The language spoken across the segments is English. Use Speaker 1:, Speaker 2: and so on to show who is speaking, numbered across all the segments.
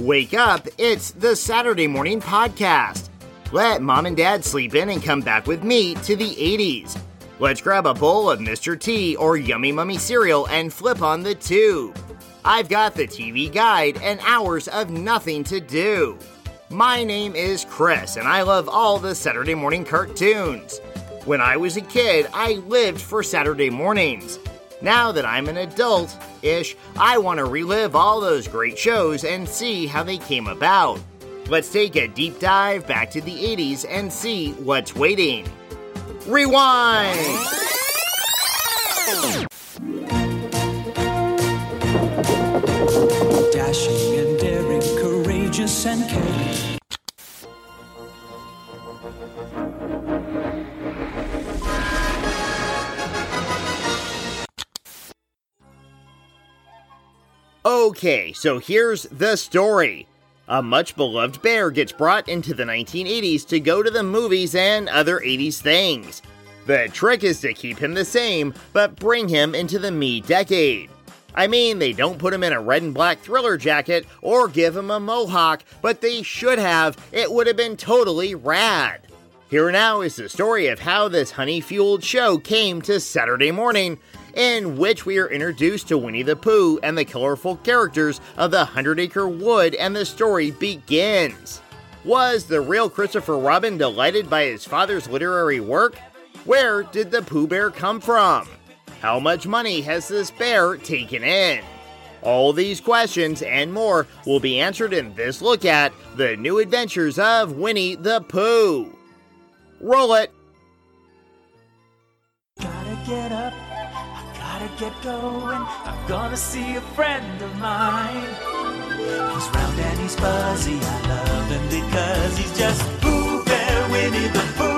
Speaker 1: Wake up, it's the Saturday Morning Podcast. Let mom and dad sleep in and come back with me to the 80s. Let's grab a bowl of Mr. T or Yummy Mummy cereal and flip on the tube. I've got the TV guide and hours of nothing to do. My name is Chris, and I love all the Saturday morning cartoons. When I was a kid, I lived for Saturday mornings. Now that I'm an adult ish, I want to relive all those great shows and see how they came about. Let's take a deep dive back to the 80s and see what's waiting. Rewind!
Speaker 2: Dashing and daring, courageous and caring.
Speaker 1: Okay, so here's the story. A much beloved bear gets brought into the 1980s to go to the movies and other 80s things. The trick is to keep him the same, but bring him into the me decade. I mean, they don't put him in a red and black thriller jacket or give him a mohawk, but they should have. It would have been totally rad. Here now is the story of how this honey fueled show came to Saturday morning in which we are introduced to Winnie the Pooh and the colorful characters of the Hundred Acre Wood, and the story begins. Was the real Christopher Robin delighted by his father's literary work? Where did the Pooh Bear come from? How much money has this bear taken in? All these questions and more will be answered in this look at the new adventures of Winnie the Pooh. Roll it!
Speaker 2: Gotta get up, get going. I'm gonna see a friend of mine. He's round and he's fuzzy, I love him because he's just Pooh Bear, Winnie the Pooh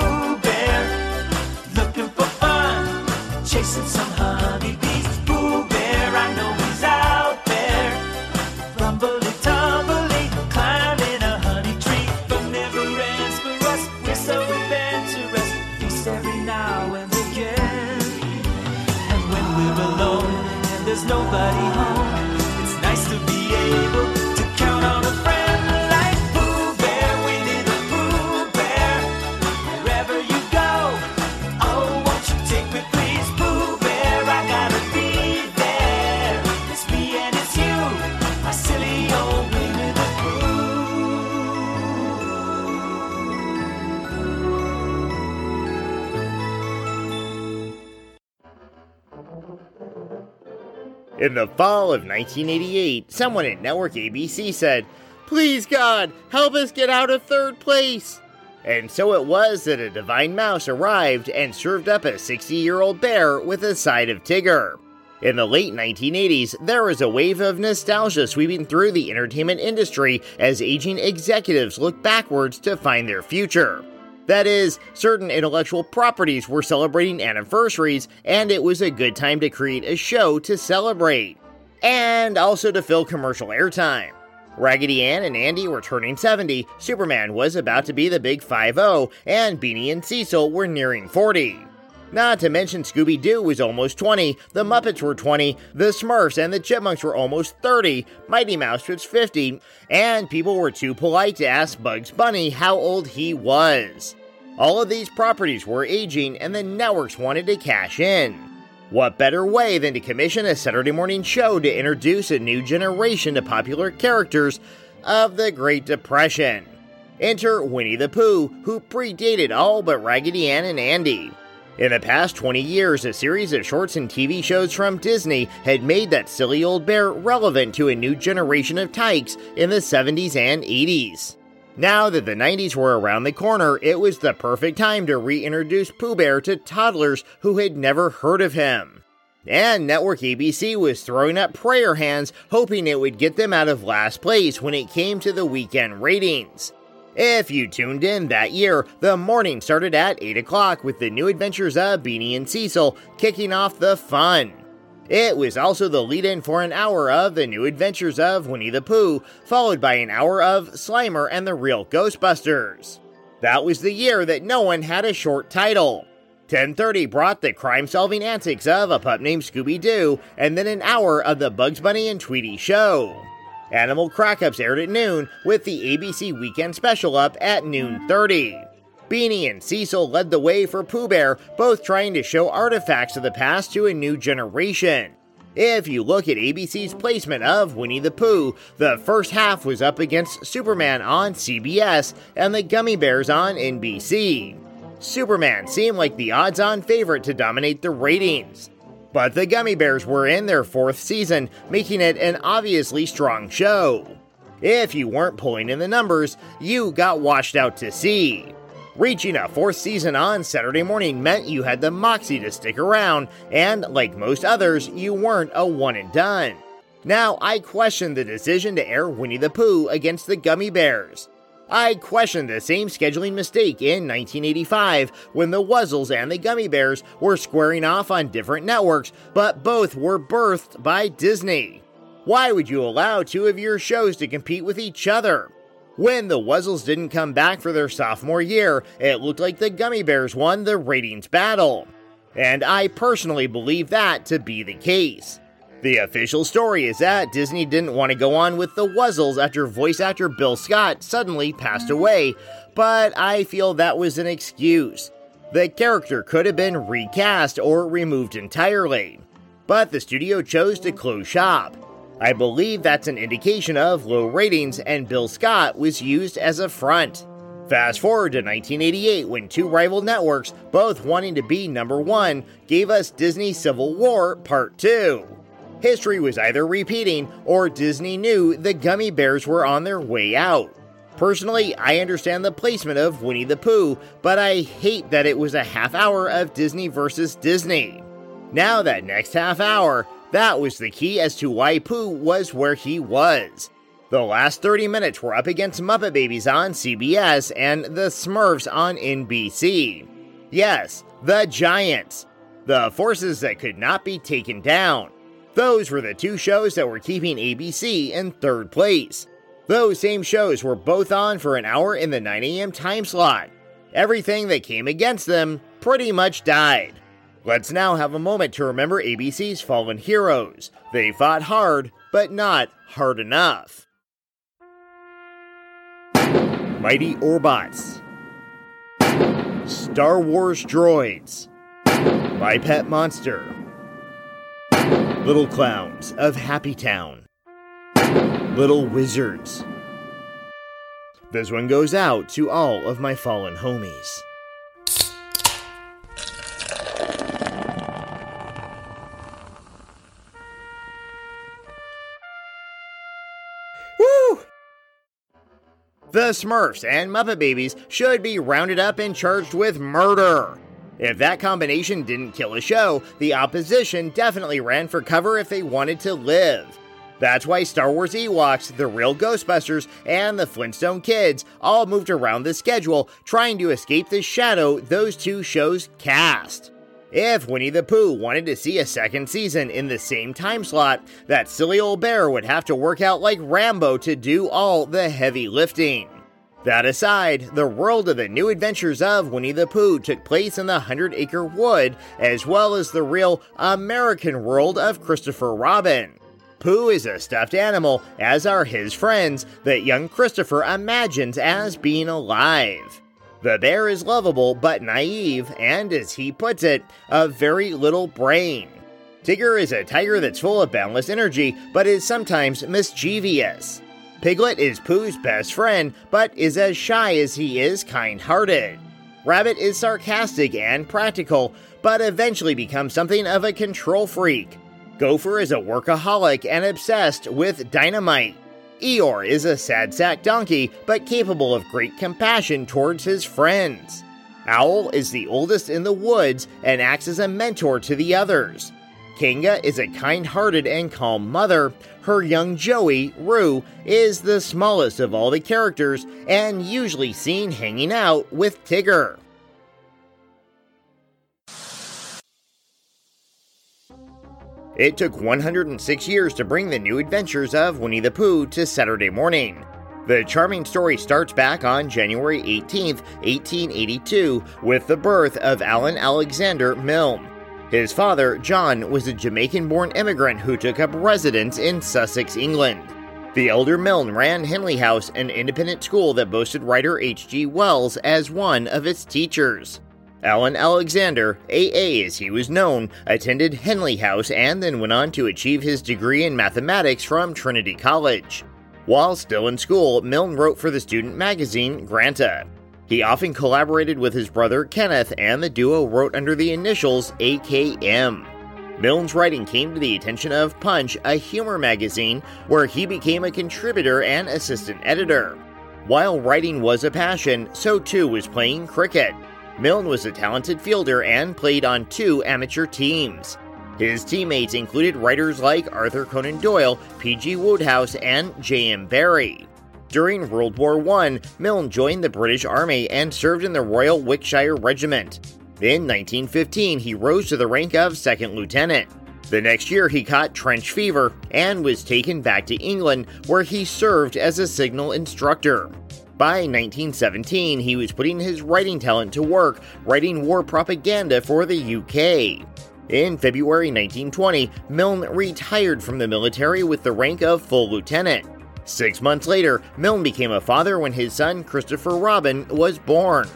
Speaker 2: the
Speaker 1: fall of 1988, someone at Network ABC said, Please God, help us get out of third place! And so it was that a divine mouse arrived and served up a 60 year old bear with a side of Tigger. In the late 1980s, there was a wave of nostalgia sweeping through the entertainment industry as aging executives looked backwards to find their future. That is, certain intellectual properties were celebrating anniversaries, and it was a good time to create a show to celebrate. And also to fill commercial airtime. Raggedy Ann and Andy were turning 70, Superman was about to be the big 5 0, and Beany and Cecil were nearing 40. Not to mention Scooby Doo was almost 20, the Muppets were 20, the Smurfs and the Chipmunks were almost 30, Mighty Mouse was 50, and people were too polite to ask Bugs Bunny how old he was. All of these properties were aging, and the networks wanted to cash in. What better way than to commission a Saturday morning show to introduce a new generation to popular characters of the Great Depression? Enter Winnie the Pooh, who predated all but Raggedy Ann and Andy. In the past 20 years, a series of shorts and TV shows from Disney had made that silly old bear relevant to a new generation of tykes in the 70s and 80s. Now that the 90s were around the corner, it was the perfect time to reintroduce Pooh Bear to toddlers who had never heard of him. And Network ABC was throwing up prayer hands, hoping it would get them out of last place when it came to the weekend ratings. If you tuned in that year, the morning started at 8 o'clock with the new adventures of Beany and Cecil kicking off the fun. It was also the lead in for an hour of The New Adventures of Winnie the Pooh, followed by an hour of Slimer and the Real Ghostbusters. That was the year that no one had a short title. 10:30 brought the crime-solving antics of a pup named Scooby Doo, and then an hour of the Bugs Bunny and Tweety show. Animal Crackups aired at noon, with the ABC Weekend Special up at noon 30. Beany and Cecil led the way for Pooh Bear, both trying to show artifacts of the past to a new generation. If you look at ABC's placement of Winnie the Pooh, the first half was up against Superman on CBS and the Gummi Bears on NBC. Superman seemed like the odds on favorite to dominate the ratings. But the Gummi Bears were in their fourth season, making it an obviously strong show. If you weren't pulling in the numbers, you got washed out to sea. Reaching a fourth season on Saturday morning meant you had the moxie to stick around, and like most others, you weren't a one and done. Now, I question the decision to air Winnie the Pooh against the Gummi Bears. I questioned the same scheduling mistake in 1985 when the Wuzzles and the Gummi Bears were squaring off on different networks, but both were birthed by Disney. Why would you allow two of your shows to compete with each other? When the Wuzzles didn't come back for their sophomore year, it looked like the Gummi Bears won the ratings battle. And I personally believe that to be the case. The official story is that Disney didn't want to go on with the Wuzzles after voice actor Bill Scott suddenly passed away, but I feel that was an excuse. The character could have been recast or removed entirely. But the studio chose to close shop. I believe that's an indication of low ratings, and Bill Scott was used as a front. Fast forward to 1988 when two rival networks, both wanting to be number one, gave us Disney Civil War Part 2. History was either repeating or Disney knew the Gummi Bears were on their way out. Personally, I understand the placement of Winnie the Pooh, but I hate that it was a half hour of Disney versus Disney. Now, that next half hour, that was the key as to why Pooh was where he was. The last 30 minutes were up against Muppet Babies on CBS and the Smurfs on NBC. Yes, the Giants. The forces that could not be taken down. Those were the two shows that were keeping ABC in third place. Those same shows were both on for an hour in the 9 a.m. time slot. Everything that came against them pretty much died. Let's now have a moment to remember ABC's fallen heroes. They fought hard, but not hard enough. Mighty Orbots, Star Wars Droids, My Pet Monster, Little Clowns of Happy Town, Little Wizards. This one goes out to all of my fallen homies. The Smurfs and Muppet Babies should be rounded up and charged with murder. If that combination didn't kill a show, the opposition definitely ran for cover if they wanted to live. That's why Star Wars Ewoks, the real Ghostbusters, and the Flintstone Kids all moved around the schedule, trying to escape the shadow those two shows cast. If Winnie the Pooh wanted to see a second season in the same time slot, that silly old bear would have to work out like Rambo to do all the heavy lifting. That aside, the world of the new adventures of Winnie the Pooh took place in the Hundred Acre Wood, as well as the real American world of Christopher Robin. Pooh is a stuffed animal, as are his friends, that young Christopher imagines as being alive. The bear is lovable but naive, and as he puts it, a very little brain. Tigger is a tiger that's full of boundless energy, but is sometimes mischievous. Piglet is Pooh's best friend, but is as shy as he is kind hearted. Rabbit is sarcastic and practical, but eventually becomes something of a control freak. Gopher is a workaholic and obsessed with dynamite. Eeyore is a sad sack donkey, but capable of great compassion towards his friends. Owl is the oldest in the woods and acts as a mentor to the others. Kanga is a kind hearted and calm mother. Her young Joey, Roo, is the smallest of all the characters and usually seen hanging out with Tigger. It took 106 years to bring the new adventures of Winnie the Pooh to Saturday morning. The charming story starts back on January 18, 1882, with the birth of Alan Alexander Milne. His father, John, was a Jamaican born immigrant who took up residence in Sussex, England. The elder Milne ran Henley House, an independent school that boasted writer H.G. Wells as one of its teachers. Alan Alexander, AA as he was known, attended Henley House and then went on to achieve his degree in mathematics from Trinity College. While still in school, Milne wrote for the student magazine Granta. He often collaborated with his brother Kenneth, and the duo wrote under the initials AKM. Milne's writing came to the attention of Punch, a humor magazine, where he became a contributor and assistant editor. While writing was a passion, so too was playing cricket. Milne was a talented fielder and played on two amateur teams. His teammates included writers like Arthur Conan Doyle, P.G. Wodehouse, and J.M. Barrie. During World War I, Milne joined the British Army and served in the Royal Wiltshire Regiment. In 1915, he rose to the rank of second lieutenant. The next year, he caught trench fever and was taken back to England, where he served as a signal instructor. By 1917, he was putting his writing talent to work, writing war propaganda for the UK. In February 1920, Milne retired from the military with the rank of full lieutenant. Six months later, Milne became a father when his son Christopher Robin was born.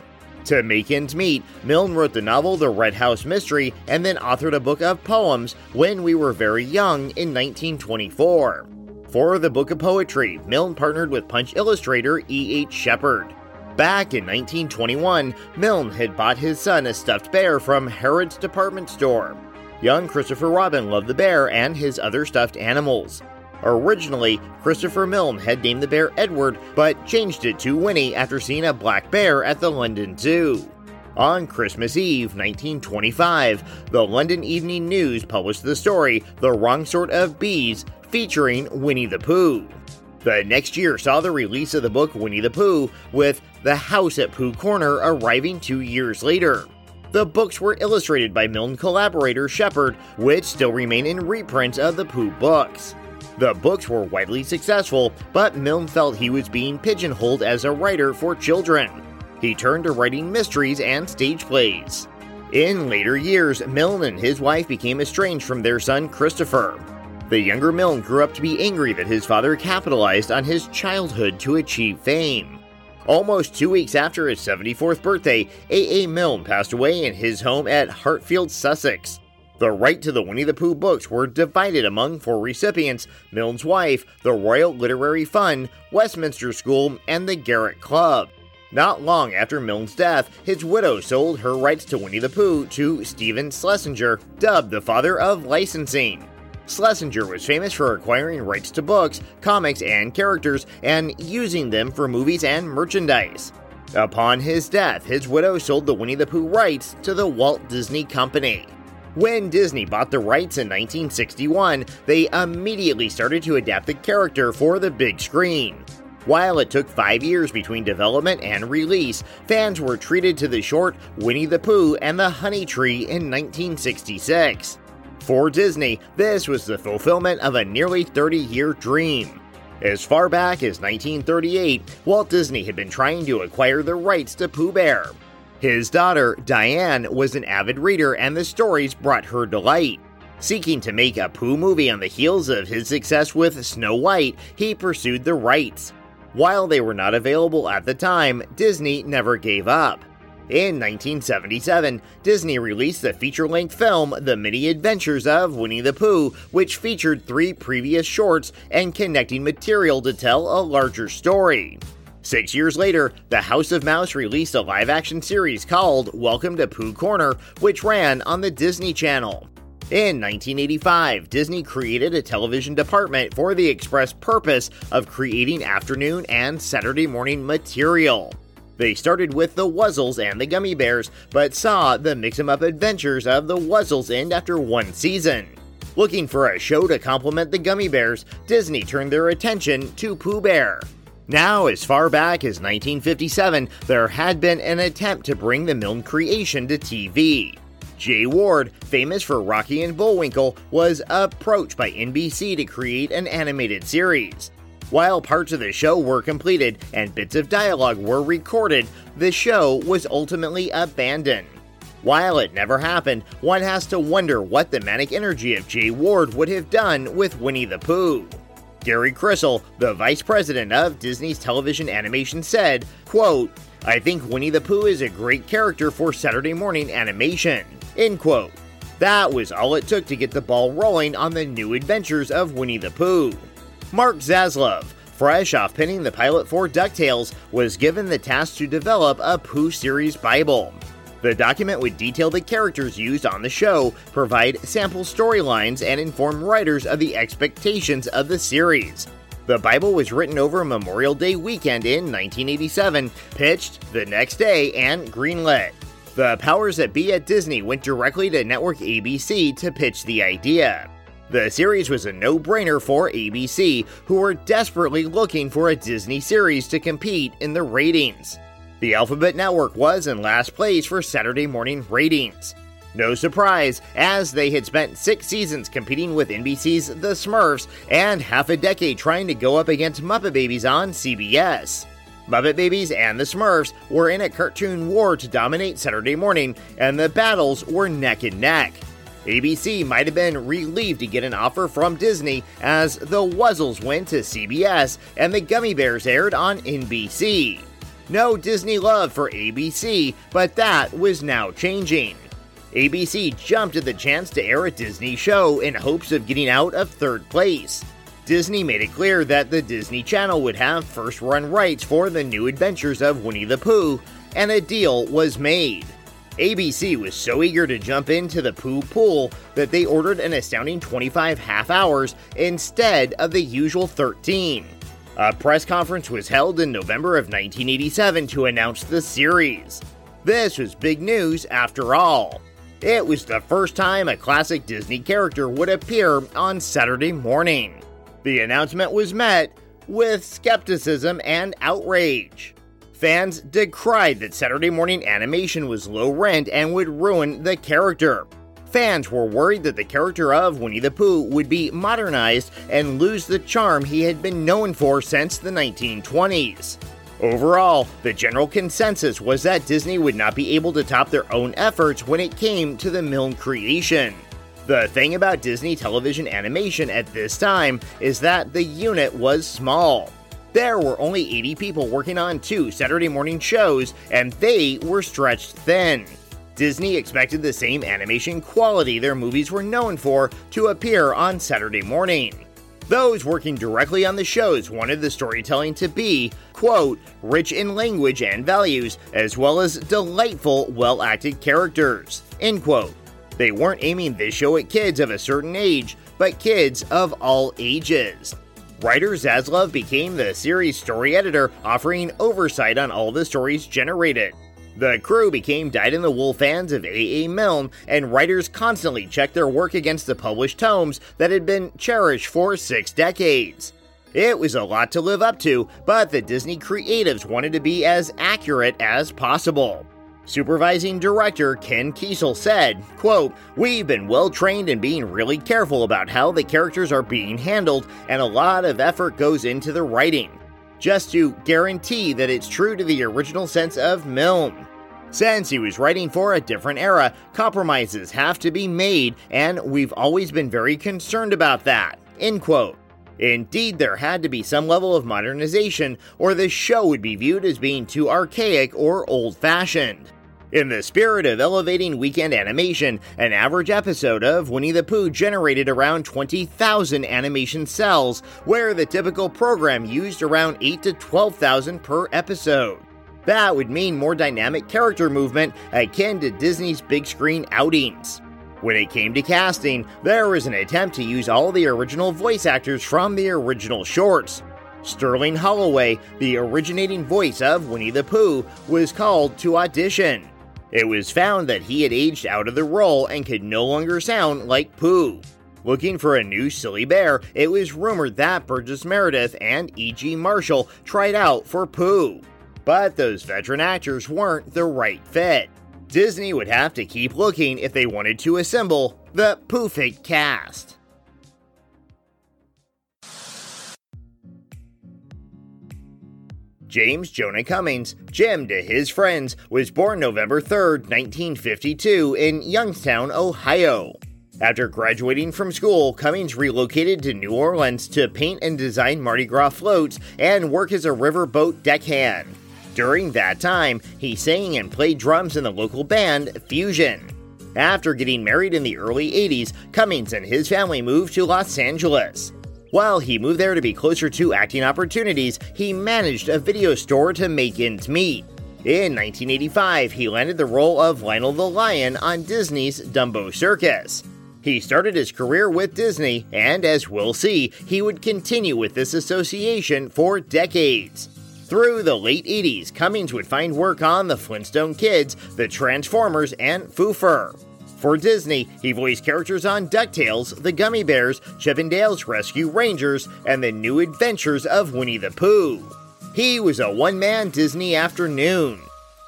Speaker 1: To make ends meet, Milne wrote the novel The Red House Mystery and then authored a book of poems when we were very young in 1924. For the book of poetry, Milne partnered with Punch illustrator E.H. Shepard. Back in 1921, Milne had bought his son a stuffed bear from Harrod's department store. Young Christopher Robin loved the bear and his other stuffed animals. Originally, Christopher Milne had named the bear Edward, but changed it to Winnie after seeing a black bear at the London Zoo. On Christmas Eve, 1925, the London Evening News published the story The Wrong Sort of Bees, featuring Winnie the Pooh. The next year saw the release of the book Winnie the Pooh, with The House at Pooh Corner arriving two years later. The books were illustrated by Milne collaborator Shepard, which still remain in reprints of the Pooh books. The books were widely successful, but Milne felt he was being pigeonholed as a writer for children. He turned to writing mysteries and stage plays. In later years, Milne and his wife became estranged from their son Christopher. The younger Milne grew up to be angry that his father capitalized on his childhood to achieve fame. Almost two weeks after his 74th birthday, A.A. Milne passed away in his home at Hartfield, Sussex. The right to the Winnie the Pooh books were divided among four recipients Milne's wife, the Royal Literary Fund, Westminster School, and the Garrick Club. Not long after Milne's death, his widow sold her rights to Winnie the Pooh to Stephen Schlesinger, dubbed the father of licensing. Schlesinger was famous for acquiring rights to books, comics, and characters and using them for movies and merchandise. Upon his death, his widow sold the Winnie the Pooh rights to the Walt Disney Company. When Disney bought the rights in 1961, they immediately started to adapt the character for the big screen. While it took five years between development and release, fans were treated to the short Winnie the Pooh and the Honey Tree in 1966. For Disney, this was the fulfillment of a nearly 30 year dream. As far back as 1938, Walt Disney had been trying to acquire the rights to Pooh Bear. His daughter, Diane, was an avid reader and the stories brought her delight. Seeking to make a Pooh movie on the heels of his success with Snow White, he pursued the rights. While they were not available at the time, Disney never gave up. In 1977, Disney released the feature length film The Many Adventures of Winnie the Pooh, which featured three previous shorts and connecting material to tell a larger story. Six years later, the House of Mouse released a live action series called Welcome to Pooh Corner, which ran on the Disney Channel. In 1985, Disney created a television department for the express purpose of creating afternoon and Saturday morning material. They started with the Wuzzles and the Gummi Bears, but saw the mix 'em up adventures of the Wuzzles end after one season. Looking for a show to complement the Gummi Bears, Disney turned their attention to Pooh Bear. Now, as far back as 1957, there had been an attempt to bring the Milne creation to TV. Jay Ward, famous for Rocky and Bullwinkle, was approached by NBC to create an animated series. While parts of the show were completed and bits of dialogue were recorded, the show was ultimately abandoned. While it never happened, one has to wonder what the manic energy of Jay Ward would have done with Winnie the Pooh. Gary Krisel, the vice president of Disney's television animation, said, quote, I think Winnie the Pooh is a great character for Saturday morning animation. End quote. That was all it took to get the ball rolling on the new adventures of Winnie the Pooh. Mark Zaslove, fresh off pinning the pilot for DuckTales, was given the task to develop a Pooh series Bible. The document would detail the characters used on the show, provide sample storylines, and inform writers of the expectations of the series. The Bible was written over Memorial Day weekend in 1987, pitched the next day, and greenlit. The powers that be at Disney went directly to network ABC to pitch the idea. The series was a no brainer for ABC, who were desperately looking for a Disney series to compete in the ratings. The Alphabet Network was in last place for Saturday morning ratings. No surprise, as they had spent six seasons competing with NBC's The Smurfs and half a decade trying to go up against Muppet Babies on CBS. Muppet Babies and The Smurfs were in a cartoon war to dominate Saturday morning, and the battles were neck and neck. ABC might have been relieved to get an offer from Disney as the Wuzzles went to CBS and the Gummi Bears aired on NBC. No Disney love for ABC, but that was now changing. ABC jumped at the chance to air a Disney show in hopes of getting out of third place. Disney made it clear that the Disney Channel would have first run rights for the new adventures of Winnie the Pooh, and a deal was made. ABC was so eager to jump into the Pooh pool that they ordered an astounding 25 half hours instead of the usual 13. A press conference was held in November of 1987 to announce the series. This was big news after all. It was the first time a classic Disney character would appear on Saturday morning. The announcement was met with skepticism and outrage. Fans decried that Saturday morning animation was low rent and would ruin the character. Fans were worried that the character of Winnie the Pooh would be modernized and lose the charm he had been known for since the 1920s. Overall, the general consensus was that Disney would not be able to top their own efforts when it came to the Milne creation. The thing about Disney television animation at this time is that the unit was small. There were only 80 people working on two Saturday morning shows, and they were stretched thin. Disney expected the same animation quality their movies were known for to appear on Saturday morning. Those working directly on the shows wanted the storytelling to be, quote, rich in language and values, as well as delightful, well acted characters, end quote. They weren't aiming this show at kids of a certain age, but kids of all ages. Writer Zaslove became the series story editor, offering oversight on all the stories generated. The crew became dyed in the wool fans of A.A. Milne, and writers constantly checked their work against the published tomes that had been cherished for six decades. It was a lot to live up to, but the Disney creatives wanted to be as accurate as possible. Supervising director Ken Kiesel said, quote, We've been well trained in being really careful about how the characters are being handled, and a lot of effort goes into the writing, just to guarantee that it's true to the original sense of Milne. Since he was writing for a different era, compromises have to be made, and we've always been very concerned about that. End quote. Indeed, there had to be some level of modernization, or the show would be viewed as being too archaic or old fashioned. In the spirit of elevating weekend animation, an average episode of Winnie the Pooh generated around 20,000 animation cels, where the typical program used around 8 to 12,000 per episode. That would mean more dynamic character movement akin to Disney's big screen outings. When it came to casting, there was an attempt to use all the original voice actors from the original shorts. Sterling Holloway, the originating voice of Winnie the Pooh, was called to audition. It was found that he had aged out of the role and could no longer sound like Pooh. Looking for a new silly bear, it was rumored that Burgess Meredith and E.G. Marshall tried out for Pooh. But those veteran actors weren't the right fit. Disney would have to keep looking if they wanted to assemble the perfect cast. James Jonah Cummings, Jim to his friends, was born November 3, 1952, in Youngstown, Ohio. After graduating from school, Cummings relocated to New Orleans to paint and design Mardi Gras floats and work as a riverboat deckhand. During that time, he sang and played drums in the local band Fusion. After getting married in the early 80s, Cummings and his family moved to Los Angeles. While he moved there to be closer to acting opportunities, he managed a video store to make ends meet. In 1985, he landed the role of Lionel the Lion on Disney's Dumbo Circus. He started his career with Disney, and as we'll see, he would continue with this association for decades. Through the late 80s, Cummings would find work on The Flintstone Kids, The Transformers, and Foofur. For Disney, he voiced characters on DuckTales, The Gummi Bears, Chip Dale's Rescue Rangers, and The New Adventures of Winnie the Pooh. He was a one man Disney afternoon.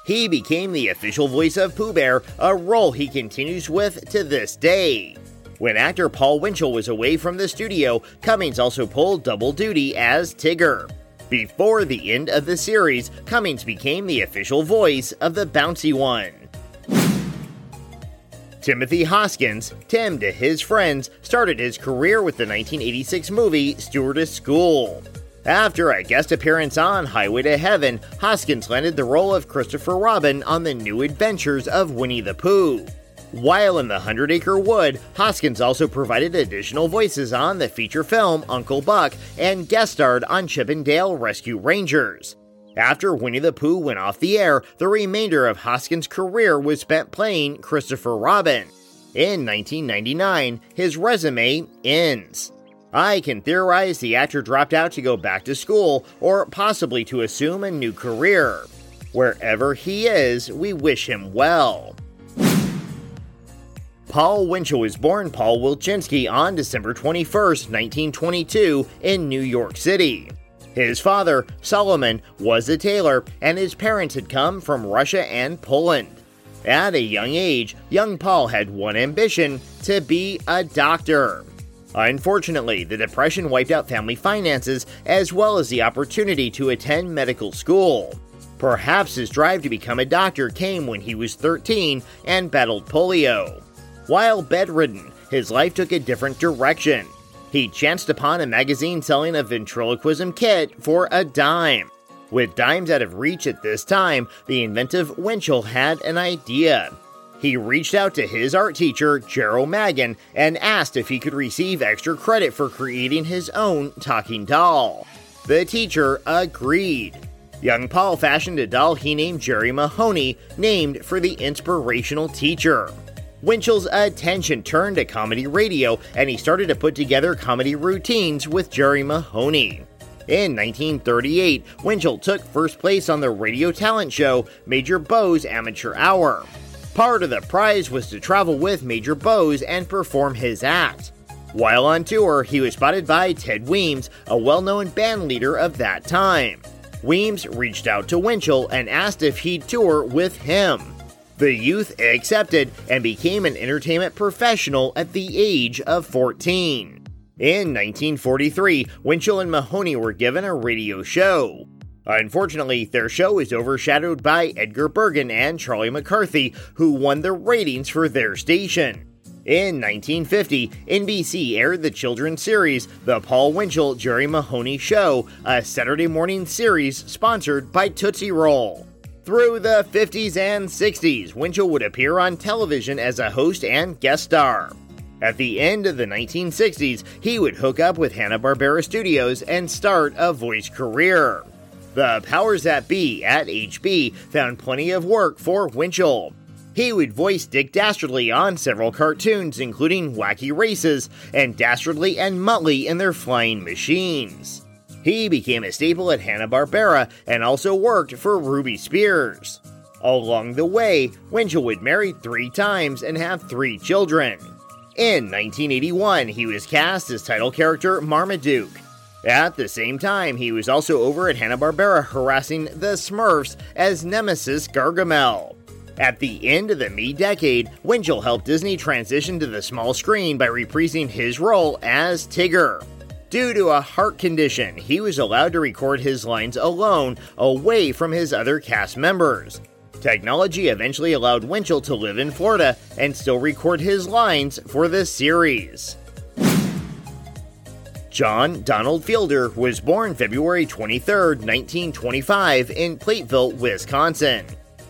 Speaker 1: He became the official voice of Pooh Bear, a role he continues with to this day. When actor Paul Winchell was away from the studio, Cummings also pulled double duty as Tigger. Before the end of the series, Cummings became the official voice of the Bouncy One. Timothy Hoskins, Tim to his friends, started his career with the 1986 movie Stewardess School. After a guest appearance on Highway to Heaven, Hoskins landed the role of Christopher Robin on the new adventures of Winnie the Pooh. While in the Hundred Acre Wood, Hoskins also provided additional voices on the feature film Uncle Buck and guest starred on Chip 'n Dale Rescue Rangers. After Winnie the Pooh went off the air, the remainder of Hoskins' career was spent playing Christopher Robin. In 1999, his resume ends. I can theorize the actor dropped out to go back to school or possibly to assume a new career. Wherever he is, we wish him well. Paul Winchell was born Paul Wilchinski on December 21, 1922, in New York City. His father, Solomon, was a tailor, and his parents had come from Russia and Poland. At a young age, young Paul had one ambition to be a doctor. Unfortunately, the Depression wiped out family finances as well as the opportunity to attend medical school. Perhaps his drive to become a doctor came when he was 13 and battled polio. While bedridden, his life took a different direction. He chanced upon a magazine selling a ventriloquism kit for a dime. With dimes out of reach at this time, the inventive Winchell had an idea. He reached out to his art teacher, Gerald Magan, and asked if he could receive extra credit for creating his own talking doll. The teacher agreed. Young Paul fashioned a doll he named Jerry Mahoney, named for the inspirational teacher. Winchell's attention turned to comedy radio, and he started to put together comedy routines with Jerry Mahoney. In 1938, Winchell took first place on the radio talent show Major Bowes Amateur Hour. Part of the prize was to travel with Major Bowes and perform his act. While on tour, he was spotted by Ted Weems, a well known band leader of that time. Weems reached out to Winchell and asked if he'd tour with him. The youth accepted and became an entertainment professional at the age of 14. In 1943, Winchell and Mahoney were given a radio show. Unfortunately, their show is overshadowed by Edgar Bergen and Charlie McCarthy, who won the ratings for their station. In 1950, NBC aired the children's series The Paul Winchell Jerry Mahoney Show, a Saturday morning series sponsored by Tootsie Roll. Through the 50s and 60s, Winchell would appear on television as a host and guest star. At the end of the 1960s, he would hook up with Hanna-Barbera Studios and start a voice career. The powers that be at HB found plenty of work for Winchell. He would voice Dick Dastardly on several cartoons, including Wacky Races and Dastardly and Muttley in their flying machines. He became a staple at Hanna-Barbera and also worked for Ruby Spears. Along the way, Winchell would marry three times and have three children. In 1981, he was cast as title character Marmaduke. At the same time, he was also over at Hanna-Barbera harassing the Smurfs as Nemesis Gargamel. At the end of the me decade, Winchell helped Disney transition to the small screen by reprising his role as Tigger. Due to a heart condition, he was allowed to record his lines alone, away from his other cast members. Technology eventually allowed Winchell to live in Florida and still record his lines for the series. John Donald Fielder was born February 23, 1925, in Platteville, Wisconsin.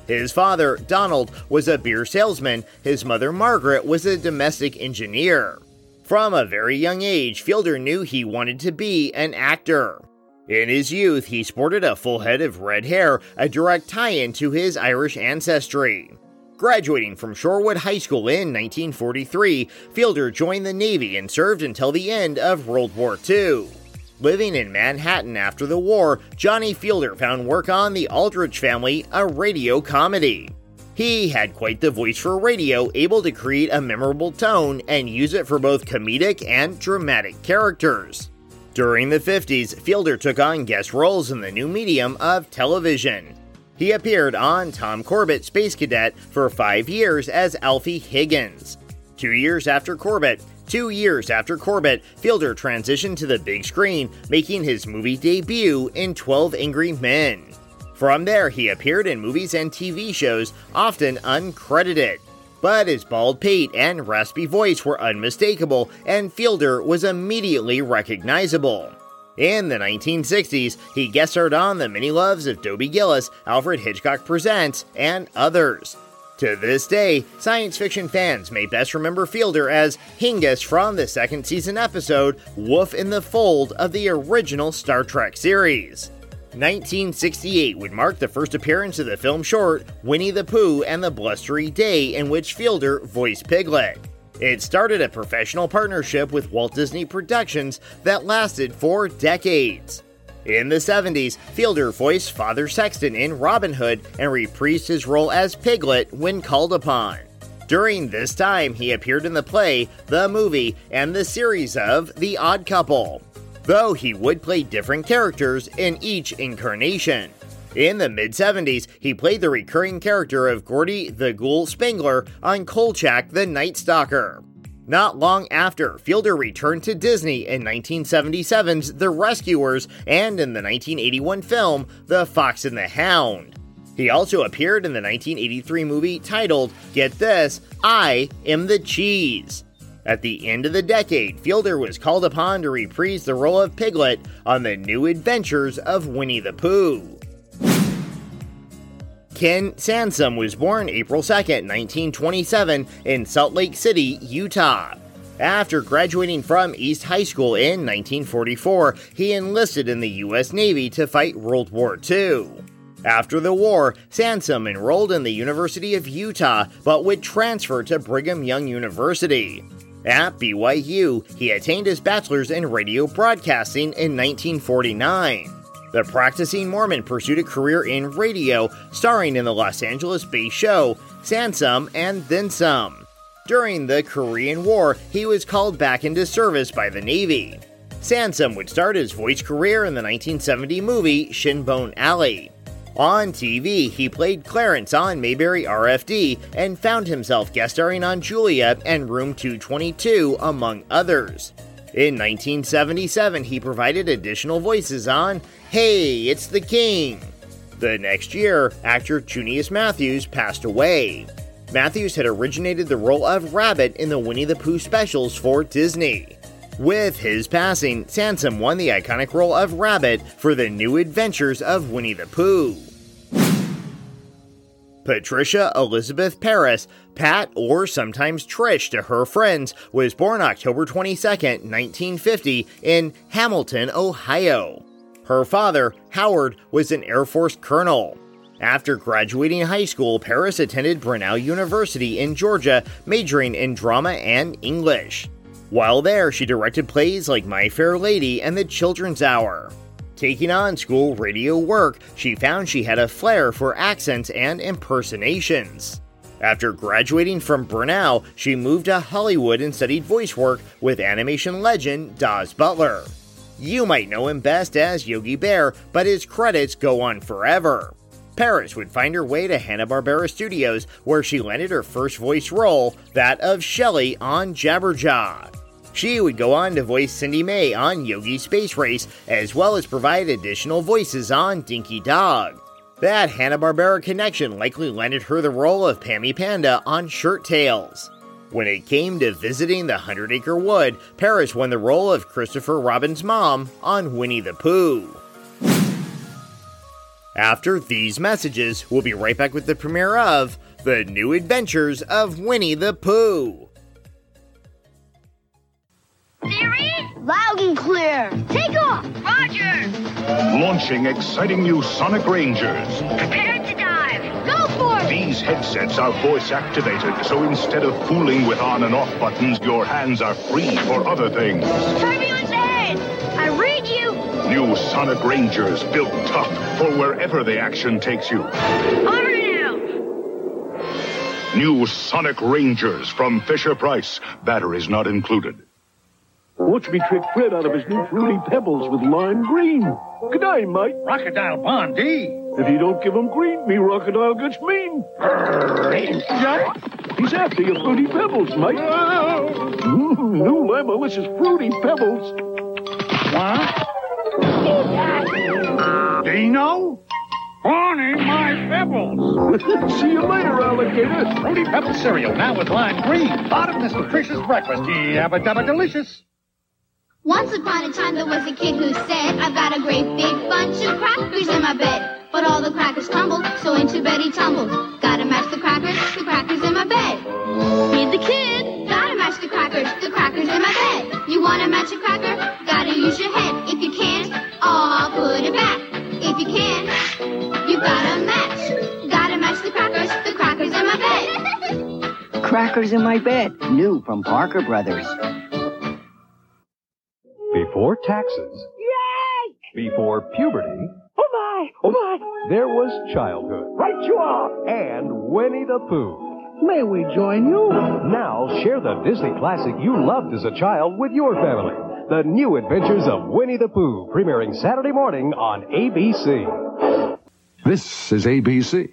Speaker 1: His father, Donald, was a beer salesman, his mother, Margaret, was a domestic engineer. From a very young age, Fielder knew he wanted to be an actor. In his youth, he sported a full head of red hair, a direct tie in to his Irish ancestry. Graduating from Shorewood High School in 1943, Fielder joined the Navy and served until the end of World War II. Living in Manhattan after the war, Johnny Fielder found work on The Aldrich Family, a radio comedy. He had quite the voice for radio, able to create a memorable tone and use it for both comedic and dramatic characters. During the 50s, Fielder took on guest roles in the new medium of television. He appeared on Tom Corbett Space Cadet for five years as Alfie Higgins. Two years after Corbett, two years after Corbett, Fielder transitioned to the big screen, making his movie debut in 12 Angry Men. From there, he appeared in movies and TV shows, often uncredited. But his bald pate and raspy voice were unmistakable, and Fielder was immediately recognizable. In the 1960s, he guest starred on The Many Loves of Dobie Gillis, Alfred Hitchcock Presents, and others. To this day, science fiction fans may best remember Fielder as Hengist from the second season episode Wolf in the Fold of the original Star Trek series. 1968 would mark the first appearance of the film short Winnie the Pooh and the Blustery Day, in which Fielder voiced Piglet. It started a professional partnership with Walt Disney Productions that lasted for decades. In the 70s, Fielder voiced Father Sexton in Robin Hood and reprised his role as Piglet when called upon. During this time, he appeared in the play, the movie, and the series of The Odd Couple though he would play different characters in each incarnation. In the mid 70s, he played the recurring character of Gordy the Ghoul Spangler on Kolchak the Night Stalker. Not long after, Fielder returned to Disney in 1977's The Rescuers and in the 1981 film The Fox and the Hound. He also appeared in the 1983 movie titled, Get This, I Am the Cheese. At the end of the decade, Fielder was called upon to reprise the role of Piglet on the new adventures of Winnie the Pooh. Ken Sansom was born April 2, 1927, in Salt Lake City, Utah. After graduating from East High School in 1944, he enlisted in the U.S. Navy to fight World War II. After the war, Sansom enrolled in the University of Utah but would transfer to Brigham Young University. At BYU, he attained his bachelor's in radio broadcasting in 1949. The practicing Mormon pursued a career in radio, starring in the Los Angeles based show Sansom and Then Some. During the Korean War, he was called back into service by the Navy. Sansom would start his voice career in the 1970 movie Shinbone Alley. On TV, he played Clarence on Mayberry RFD and found himself guest starring on Julia and Room 222, among others. In 1977, he provided additional voices on Hey, It's the King. The next year, actor Junius Matthews passed away. Matthews had originated the role of Rabbit in the Winnie the Pooh specials for Disney. With his passing, Sansom won the iconic role of Rabbit for the new adventures of Winnie the Pooh. Patricia Elizabeth Parris, Pat or sometimes Trish to her friends, was born October 22, 1950, in Hamilton, Ohio. Her father, Howard, was an Air Force colonel. After graduating high school, Parris attended Brenau University in Georgia, majoring in drama and English. While there, she directed plays like My Fair Lady and The Children's Hour. Taking on school radio work, she found she had a flair for accents and impersonations. After graduating from Brenau, she moved to Hollywood and studied voice work with animation legend Daws Butler. You might know him best as Yogi Bear, but his credits go on forever. Parris would find her way to Hanna-Barbera Studios, where she landed her first voice role, that of Shelley on Jabberjaw. She would go on to voice Cindy May on Yogi Space Race, as well as provide additional voices on Dinky Dog. That Hanna-Barbera connection likely landed her the role of Pammy Panda on Shirt Tales. When it came to visiting the Hundred Acre Wood, Parris won the role of Christopher Robin's mom on Winnie the Pooh. After these messages, we'll be right back with the premiere of The New Adventures of Winnie the Pooh.
Speaker 3: Loud and clear. Take off. Roger.
Speaker 4: Launching exciting new Sonic Rangers.
Speaker 3: Prepare to dive. Go for it.
Speaker 4: These headsets are voice activated, so instead of fooling with on and off buttons, your hands are free for other things.
Speaker 3: Turbulence ahead. I read you.
Speaker 4: New Sonic Rangers built tough for wherever the action takes you.
Speaker 3: Over now.
Speaker 4: New Sonic Rangers from Fisher Price. Batteries not included.
Speaker 5: Watch me trick Fred out of his new fruity pebbles with lime green. Good day, mate.
Speaker 6: Crocodile Bondi.
Speaker 5: If you don't give him green, me crocodile gets mean. He's after your fruity pebbles, mate. Mmm, new Limalicious fruity pebbles.
Speaker 6: What? Dino? Bonnie, my pebbles.
Speaker 5: See you later, alligator.
Speaker 6: Fruity Pebble cereal now with lime green. This nutritious breakfast. Yabba dabba delicious.
Speaker 7: Once upon a time there was a kid who said, I've got a great big bunch of crackers in my bed. But all the crackers tumbled, so into bed he tumbled. Gotta match the crackers, the crackers in my bed. Feed the kid. Gotta match the crackers, the crackers in my bed. You wanna match a cracker? Gotta use your head. If you can't, I'll put it back. If you can, you gotta match. Gotta match the crackers, the crackers in my bed.
Speaker 8: Crackers in my bed. New from Parker Brothers.
Speaker 9: Before taxes.
Speaker 3: Yay!
Speaker 9: Before puberty.
Speaker 3: Oh my! Oh my!
Speaker 9: There was childhood.
Speaker 3: Right you are!
Speaker 9: And Winnie the Pooh.
Speaker 5: May we join you?
Speaker 9: Now share the Disney classic you loved as a child with your family. The New Adventures of Winnie the Pooh, premiering Saturday morning on ABC.
Speaker 10: This is ABC.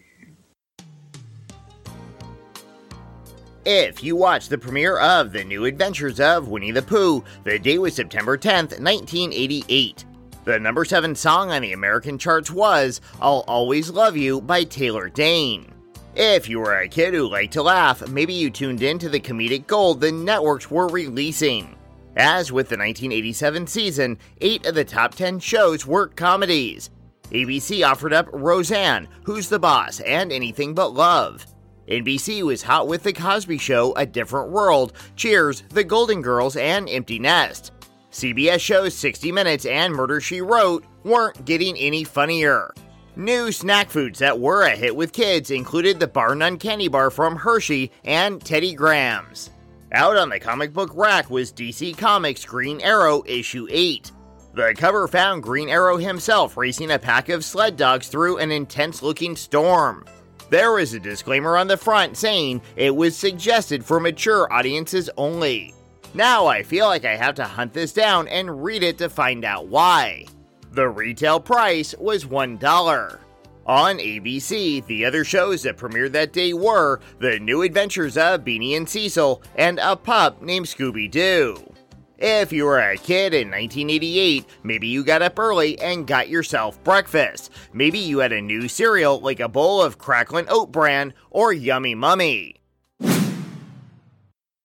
Speaker 1: If you watched the premiere of The New Adventures of Winnie the Pooh, the date was September 10th, 1988. The number 7 song on the American charts was I'll Always Love You by Taylor Dayne. If you were a kid who liked to laugh, maybe you tuned in to the comedic gold the networks were releasing. As with the 1987 season, 8 of the top 10 shows were comedies. ABC offered up Roseanne, Who's the Boss, and Anything But Love. NBC was hot with The Cosby Show, A Different World, Cheers, The Golden Girls, and Empty Nest. CBS shows 60 Minutes and Murder She Wrote weren't getting any funnier. New snack foods that were a hit with kids included the Bar None candy bar from Hershey and Teddy Grahams. Out on the comic book rack was DC Comics Green Arrow issue 8. The cover found Green Arrow himself racing a pack of sled dogs through an intense looking storm. There was a disclaimer on the front saying it was suggested for mature audiences only. Now I feel like I have to hunt this down and read it to find out why. The retail price was $1. On ABC, the other shows that premiered that day were The New Adventures of Beany and Cecil and a pup named Scooby Doo. If you were a kid in 1988, maybe you got up early and got yourself breakfast. Maybe you had a new cereal like a bowl of Cracklin' Oat Bran or Yummy Mummy.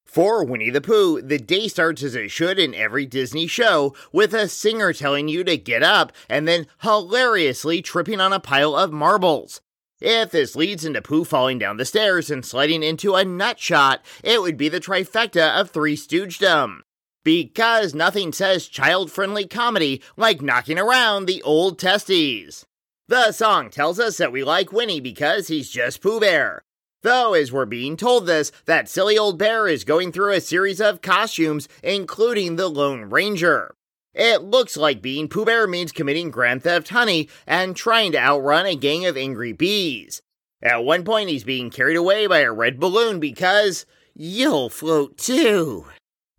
Speaker 1: For Winnie the Pooh, the day starts as it should in every Disney show, with a singer telling you to get up and then hilariously tripping on a pile of marbles. If this leads into Pooh falling down the stairs and sliding into a nut shot, it would be the trifecta of Three Stoogedom. Because nothing says child friendly comedy like knocking around the old testes. The song tells us that we like Winnie because he's just Pooh Bear. Though, as we're being told this, that silly old bear is going through a series of costumes, including the Lone Ranger. It looks like being Pooh Bear means committing Grand Theft Honey and trying to outrun a gang of angry bees. At one point, he's being carried away by a red balloon because you'll float too.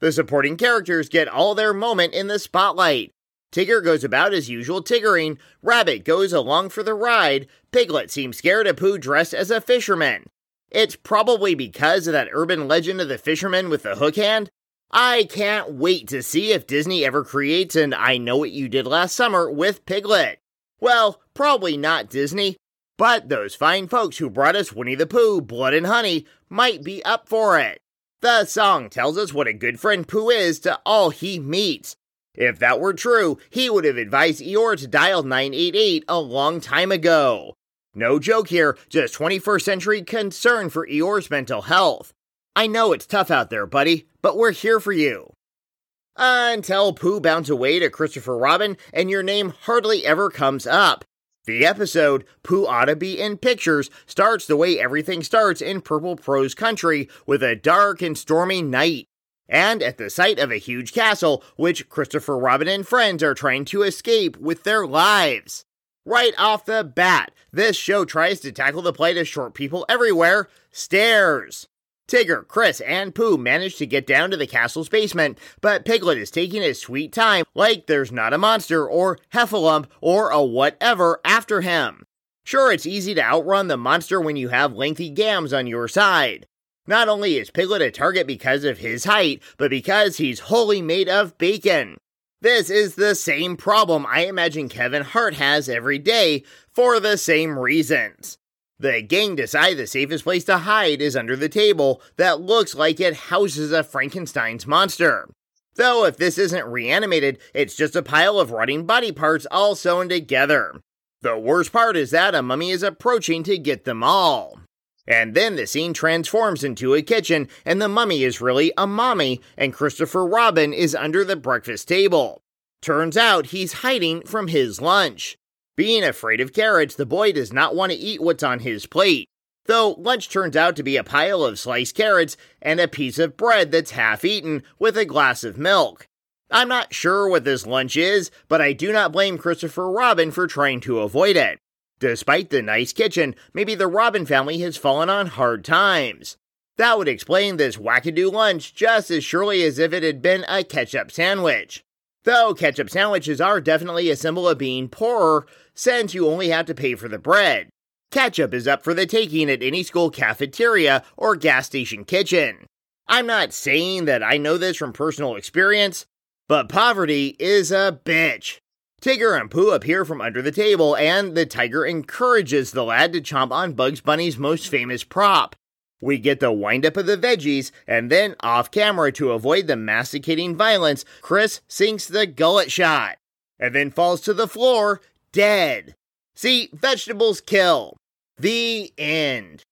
Speaker 1: The supporting characters get all their moment in the spotlight. Tigger goes about his usual tiggering, Rabbit goes along for the ride, Piglet seems scared of Pooh dressed as a fisherman. It's probably because of that urban legend of the fisherman with the hook hand. I can't wait to see if Disney ever creates an I Know What You Did Last Summer with Piglet. Well, probably not Disney. But those fine folks who brought us Winnie the Pooh, Blood and Honey, might be up for it. The song tells us what a good friend Pooh is to all he meets. If that were true, he would have advised Eeyore to dial 988 a long time ago. No joke here, just 21st century concern for Eeyore's mental health. I know it's tough out there, buddy, but we're here for you. Until Pooh bounds away to Christopher Robin and your name hardly ever comes up. The episode, Pooh Ought to Be in Pictures, starts the way everything starts in Purple Prose Country with a dark and stormy night. And at the site of a huge castle, which Christopher Robin and friends are trying to escape with their lives. Right off the bat, this show tries to tackle the plight of short people everywhere stairs. Tigger, Chris, and Pooh manage to get down to the castle's basement, but Piglet is taking his sweet time like there's not a monster or heffalump or a whatever after him. Sure, it's easy to outrun the monster when you have lengthy gams on your side. Not only is Piglet a target because of his height, but because he's wholly made of bacon. This is the same problem I imagine Kevin Hart has every day for the same reasons. The gang decide the safest place to hide is under the table that looks like it houses a Frankenstein's monster. Though if this isn't reanimated, it's just a pile of rotting body parts all sewn together. The worst part is that a mummy is approaching to get them all. And then the scene transforms into a kitchen, and the mummy is really a mommy, and Christopher Robin is under the breakfast table. Turns out he's hiding from his lunch. Being afraid of carrots, the boy does not want to eat what's on his plate. Though lunch turns out to be a pile of sliced carrots and a piece of bread that's half eaten with a glass of milk. I'm not sure what this lunch is, but I do not blame Christopher Robin for trying to avoid it. Despite the nice kitchen, maybe the Robin family has fallen on hard times. That would explain this wackadoo lunch just as surely as if it had been a ketchup sandwich. Though ketchup sandwiches are definitely a symbol of being poorer, since you only have to pay for the bread. Ketchup is up for the taking at any school cafeteria or gas station kitchen. I'm not saying that I know this from personal experience, but poverty is a bitch. Tigger and Pooh appear from under the table, and the tiger encourages the lad to chomp on Bugs Bunny's most famous prop, we get the windup of the veggies, and then off camera to avoid the masticating violence, Chris sinks the gullet shot and then falls to the floor dead. See, vegetables kill. The end.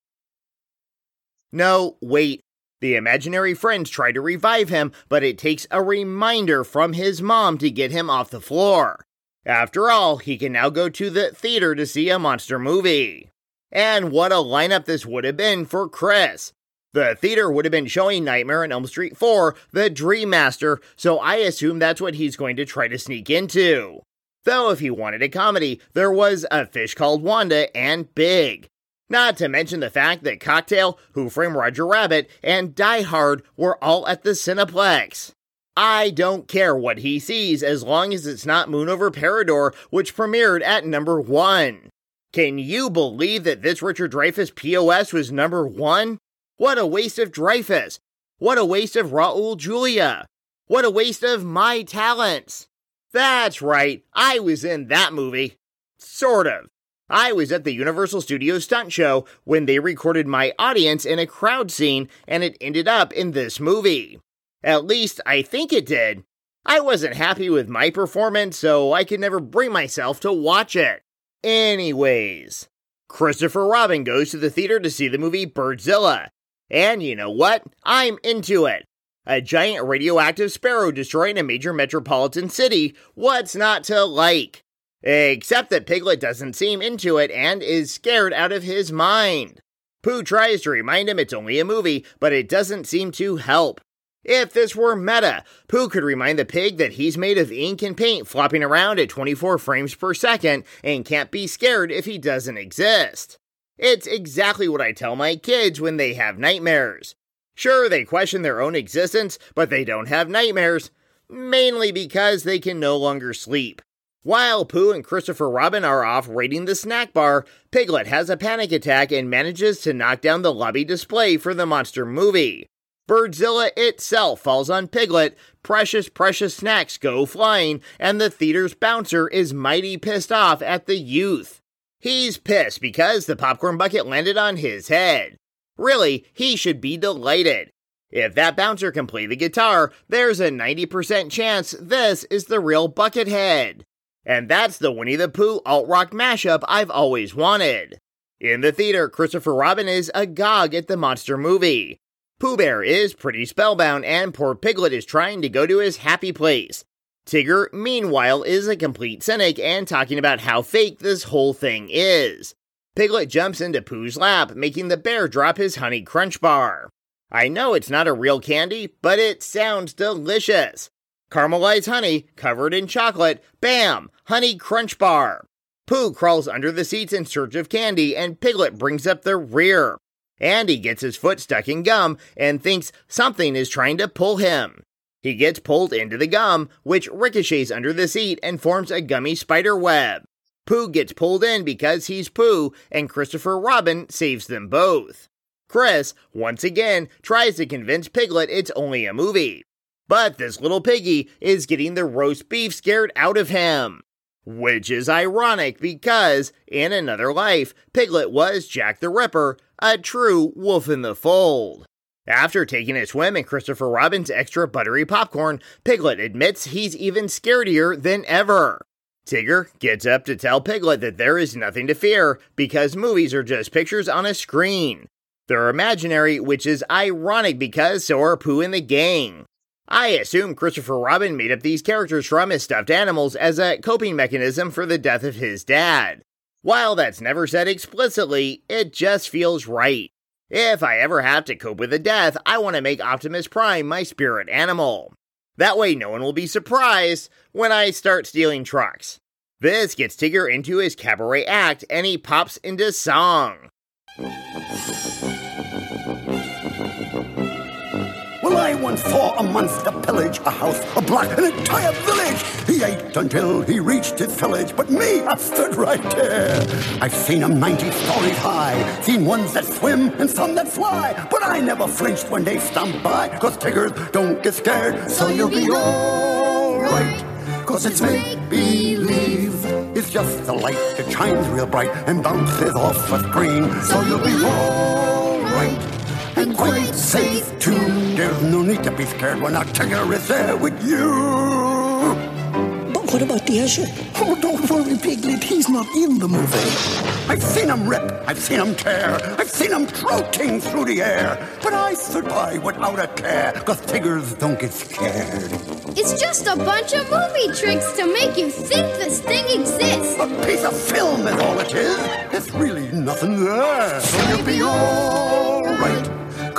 Speaker 1: No, wait. The imaginary friends try to revive him, but it takes a reminder from his mom to get him off the floor. After all, he can now go to the theater to see a monster movie. And what a lineup this would have been for Chris. The theater would have been showing Nightmare on Elm Street 4, The Dream Master, so I assume that's what he's going to try to sneak into. Though, if he wanted a comedy, there was A Fish Called Wanda and Big. Not to mention the fact that Cocktail, Who Framed Roger Rabbit, and Die Hard were all at the Cineplex. I don't care what he sees as long as it's not Moon Over Parador, which premiered at number one. Can you believe that this Richard Dreyfuss POS was number one? What a waste of Dreyfuss! What a waste of Raul Julia! What a waste of my talents! That's right, I was in that movie. Sort of. I was at the Universal Studios stunt show when they recorded my audience in a crowd scene, and it ended up in this movie. At least I think it did. I wasn't happy with my performance, so I could never bring myself to watch it. Anyways, Christopher Robin goes to the theater to see the movie Birdzilla. And you know what? I'm into it. A giant radioactive sparrow destroying a major metropolitan city. What's not to like? Except that Piglet doesn't seem into it and is scared out of his mind. Pooh tries to remind him it's only a movie, but it doesn't seem to help. If this were meta, Pooh could remind the pig that he's made of ink and paint flopping around at 24 frames per second and can't be scared if he doesn't exist. It's exactly what I tell my kids when they have nightmares. Sure, they question their own existence, but they don't have nightmares, mainly because they can no longer sleep. While Pooh and Christopher Robin are off raiding the snack bar, Piglet has a panic attack and manages to knock down the lobby display for the monster movie. Birdzilla itself falls on Piglet, precious, precious snacks go flying, and the theater's bouncer is mighty pissed off at the youth. He's pissed because the popcorn bucket landed on his head. Really, he should be delighted. If that bouncer can play the guitar, there's a 90% chance this is the real Buckethead. And that's the Winnie the Pooh alt rock mashup I've always wanted. In the theater, Christopher Robin is agog at the monster movie. Pooh Bear is pretty spellbound, and poor Piglet is trying to go to his happy place. Tigger, meanwhile, is a complete cynic and talking about how fake this whole thing is. Piglet jumps into Pooh's lap, making the bear drop his honey crunch bar. I know it's not a real candy, but it sounds delicious. Caramelized honey, covered in chocolate, bam! Honey crunch bar. Pooh crawls under the seats in search of candy, and Piglet brings up the rear. Andy gets his foot stuck in gum and thinks something is trying to pull him. He gets pulled into the gum, which ricochets under the seat and forms a gummy spider web. Pooh gets pulled in because he's Pooh, and Christopher Robin saves them both. Chris, once again, tries to convince Piglet it's only a movie. But this little piggy is getting the roast beef scared out of him. Which is ironic because, in another life, Piglet was Jack the Ripper, a true wolf in the fold. After taking a swim in Christopher Robin's extra buttery popcorn, Piglet admits he's even scarier than ever. Tigger gets up to tell Piglet that there is nothing to fear because movies are just pictures on a screen. They're imaginary, which is ironic because so are Pooh and the gang. I assume Christopher Robin made up these characters from his stuffed animals as a coping mechanism for the death of his dad. While that's never said explicitly, it just feels right. If I ever have to cope with a death, I want to make Optimus Prime my spirit animal. That way, no one will be surprised when I start stealing trucks. This gets Tigger into his cabaret act and he pops into song.
Speaker 11: Once saw a monster pillage a house, a block, an entire village. He ate until he reached his village, but me, I stood right there. I've seen them 90 stories high, seen ones that swim and some that fly, but I never flinched when they stomped by, cause tigers don't get scared, so you'll be alright. Cause it's make believe. It's just the light that shines real bright and bounces off a screen, so you'll be alright and quite safe too. There's no need to be scared when a tiger is there with you.
Speaker 12: But what about the usher? Oh, don't worry, Piglet. He's not in the movie.
Speaker 11: I've seen him rip, I've seen him tear, I've seen him throw through the air. But I stood by without a care, cause tigers don't get scared.
Speaker 7: It's just a bunch of movie tricks to make you think this thing exists.
Speaker 11: A piece of film is all it is. There's really nothing there. So you'll be alright.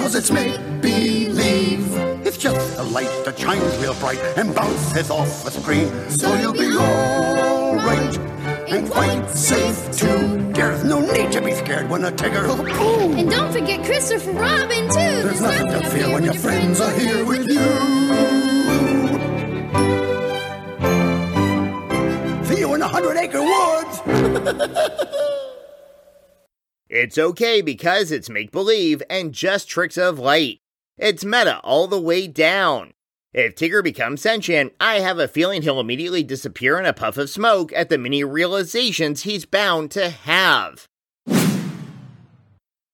Speaker 11: Cause it's make believe. It's just a light that shines real bright and bounces off a screen. So you'll be alright and quite safe too. There's no need to be scared when a tiger. Oh,
Speaker 7: And don't forget Christopher Robin, too.
Speaker 11: There's nothing to fear when your friends are here with you. See you in the hundred acre woods.
Speaker 1: It's okay because it's make believe and just tricks of light. It's meta all the way down. If Tigger becomes sentient, I have a feeling he'll immediately disappear in a puff of smoke at the many realizations he's bound to have.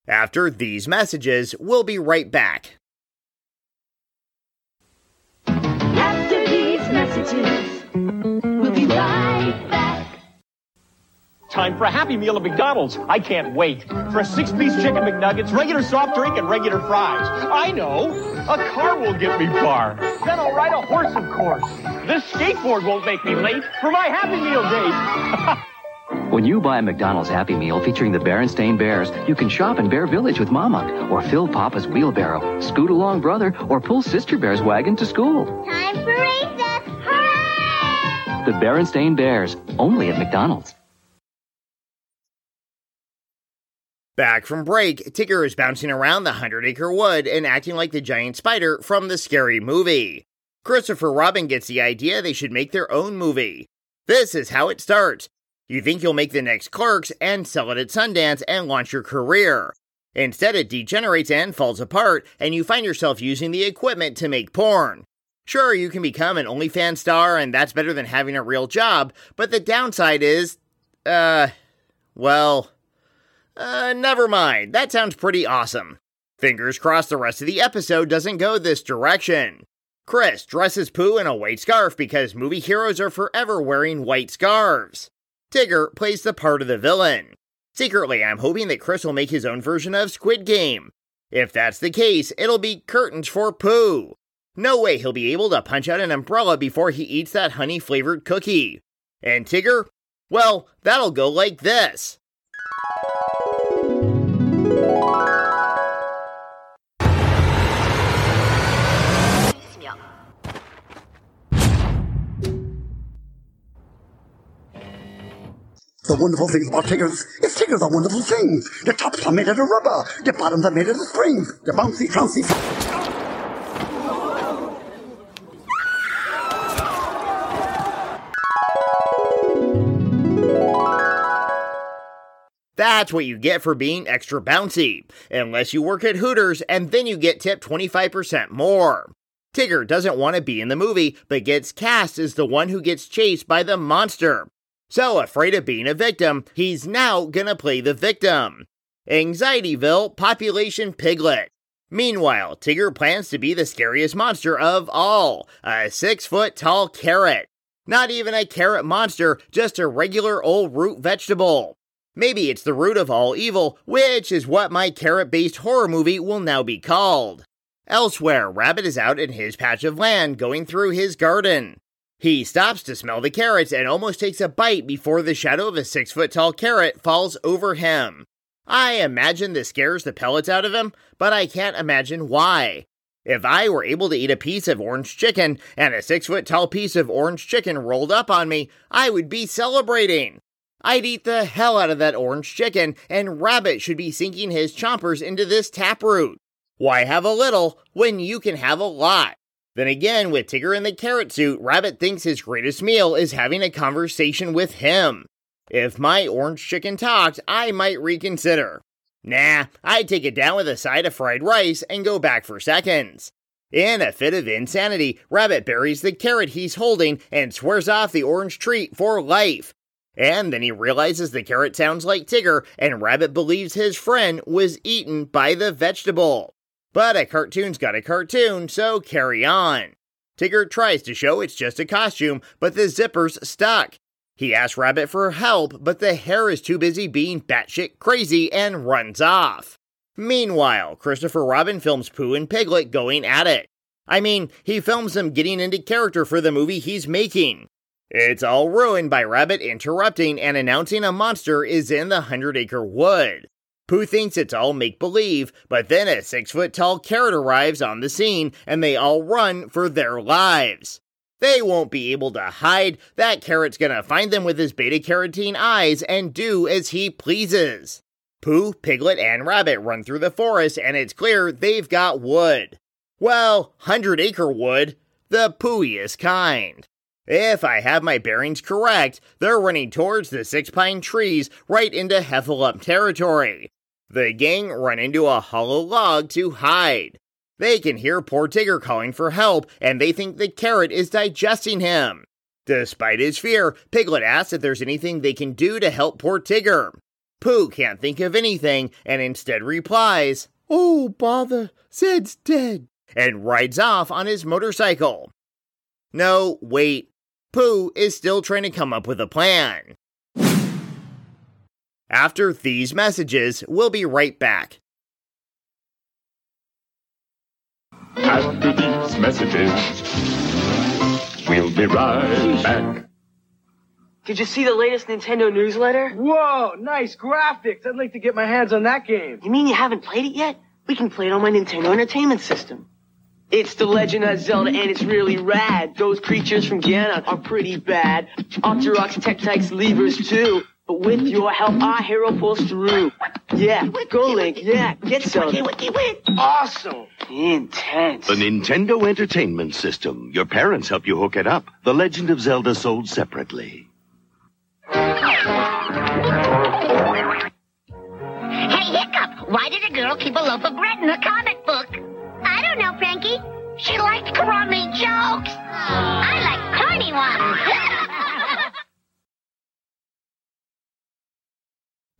Speaker 1: After these messages, we'll be right back.
Speaker 2: After these messages, we'll be right back.
Speaker 13: Time for a Happy Meal at McDonald's. I can't wait. For a six-piece chicken McNuggets, regular soft drink, and regular fries. I know. A car will get me far. Then I'll ride a horse, of course. This skateboard won't make me late for my Happy Meal date.
Speaker 14: When you buy a McDonald's Happy Meal featuring the Berenstain Bears, you can shop in Bear Village with Mama, or fill Papa's wheelbarrow, scoot along brother, or pull Sister Bear's wagon to school.
Speaker 3: Time for recess. Hooray!
Speaker 14: The Berenstain Bears, only at McDonald's.
Speaker 1: Back from break, Tigger is bouncing around the Hundred Acre Wood and acting like the giant spider from the scary movie. Christopher Robin gets the idea they should make their own movie. This is how it starts. You think you'll make the next Clerks and sell it at Sundance and launch your career. Instead, it degenerates and falls apart, and you find yourself using the equipment to make porn. Sure, you can become an OnlyFans star, and that's better than having a real job, but the downside is, uh, well, uh, never mind. That sounds pretty awesome. Fingers crossed the rest of the episode doesn't go this direction. Chris dresses Pooh in a white scarf because movie heroes are forever wearing white scarves. Tigger plays the part of the villain. Secretly, I'm hoping that Chris will make his own version of Squid Game. If that's the case, it'll be curtains for Pooh. No way he'll be able to punch out an umbrella before he eats that honey flavored cookie. And Tigger? Well, that'll go like this.
Speaker 11: The wonderful thing about Tiggers is Tigger's are wonderful things. The tops are made out of rubber. The bottoms are made out of spring. The bouncy, trouncy.
Speaker 1: That's what you get for being extra bouncy, unless you work at Hooters and then you get tipped 25% more. Tigger doesn't want to be in the movie, but gets cast as the one who gets chased by the monster. So afraid of being a victim, he's now gonna play the victim. Anxietyville Population Piglet. Meanwhile, Tigger plans to be the scariest monster of all a six foot tall carrot. Not even a carrot monster, just a regular old root vegetable. Maybe it's the root of all evil, which is what my carrot based horror movie will now be called. Elsewhere, Rabbit is out in his patch of land going through his garden. He stops to smell the carrots and almost takes a bite before the shadow of a six foot tall carrot falls over him. I imagine this scares the pellets out of him, but I can't imagine why. If I were able to eat a piece of orange chicken and a six foot tall piece of orange chicken rolled up on me, I would be celebrating. I'd eat the hell out of that orange chicken, and Rabbit should be sinking his chompers into this taproot. Why have a little when you can have a lot? Then again, with Tigger in the carrot suit, Rabbit thinks his greatest meal is having a conversation with him. If my orange chicken talked, I might reconsider. Nah, I'd take it down with a side of fried rice and go back for seconds. In a fit of insanity, Rabbit buries the carrot he's holding and swears off the orange treat for life. And then he realizes the carrot sounds like Tigger, and Rabbit believes his friend was eaten by the vegetable. But a cartoon's got a cartoon, so carry on. Tigger tries to show it's just a costume, but the zipper's stuck. He asks Rabbit for help, but the hare is too busy being batshit crazy and runs off. Meanwhile, Christopher Robin films Pooh and Piglet going at it. I mean, he films them getting into character for the movie he's making. It's all ruined by Rabbit interrupting and announcing a monster is in the Hundred Acre Wood. Pooh thinks it's all make believe, but then a six foot tall carrot arrives on the scene and they all run for their lives. They won't be able to hide. That carrot's gonna find them with his beta carotene eyes and do as he pleases. Pooh, Piglet, and Rabbit run through the forest and it's clear they've got wood. Well, hundred acre wood, the pooiest kind. If I have my bearings correct, they're running towards the six pine trees right into Heffalump territory. The gang run into a hollow log to hide. They can hear poor Tigger calling for help, and they think the carrot is digesting him. Despite his fear, Piglet asks if there's anything they can do to help poor Tigger. Pooh can't think of anything and instead replies, Oh, bother, Zed's dead, and rides off on his motorcycle. No, wait, Pooh is still trying to come up with a plan. After these messages, we'll be right back.
Speaker 4: After these messages, we'll be right back.
Speaker 15: Did you see the latest Nintendo newsletter?
Speaker 16: Whoa, nice graphics. I'd like to get my hands on that game.
Speaker 15: You mean you haven't played it yet? We can play it on my Nintendo Entertainment System. It's The Legend of Zelda, and it's really rad. Those creatures from Ganon are pretty bad. Octoroks, Tektites, Leevers, too. But with your help, our hero pulls through. Yeah, go Link, yeah, get Zelda. Awesome. Intense.
Speaker 17: The Nintendo Entertainment System. Your parents help you hook it up. The Legend of Zelda sold separately.
Speaker 3: Hey, Hiccup, why did a girl keep a loaf of bread in her comic book? I don't know, Frankie. She liked crummy jokes. I like corny ones.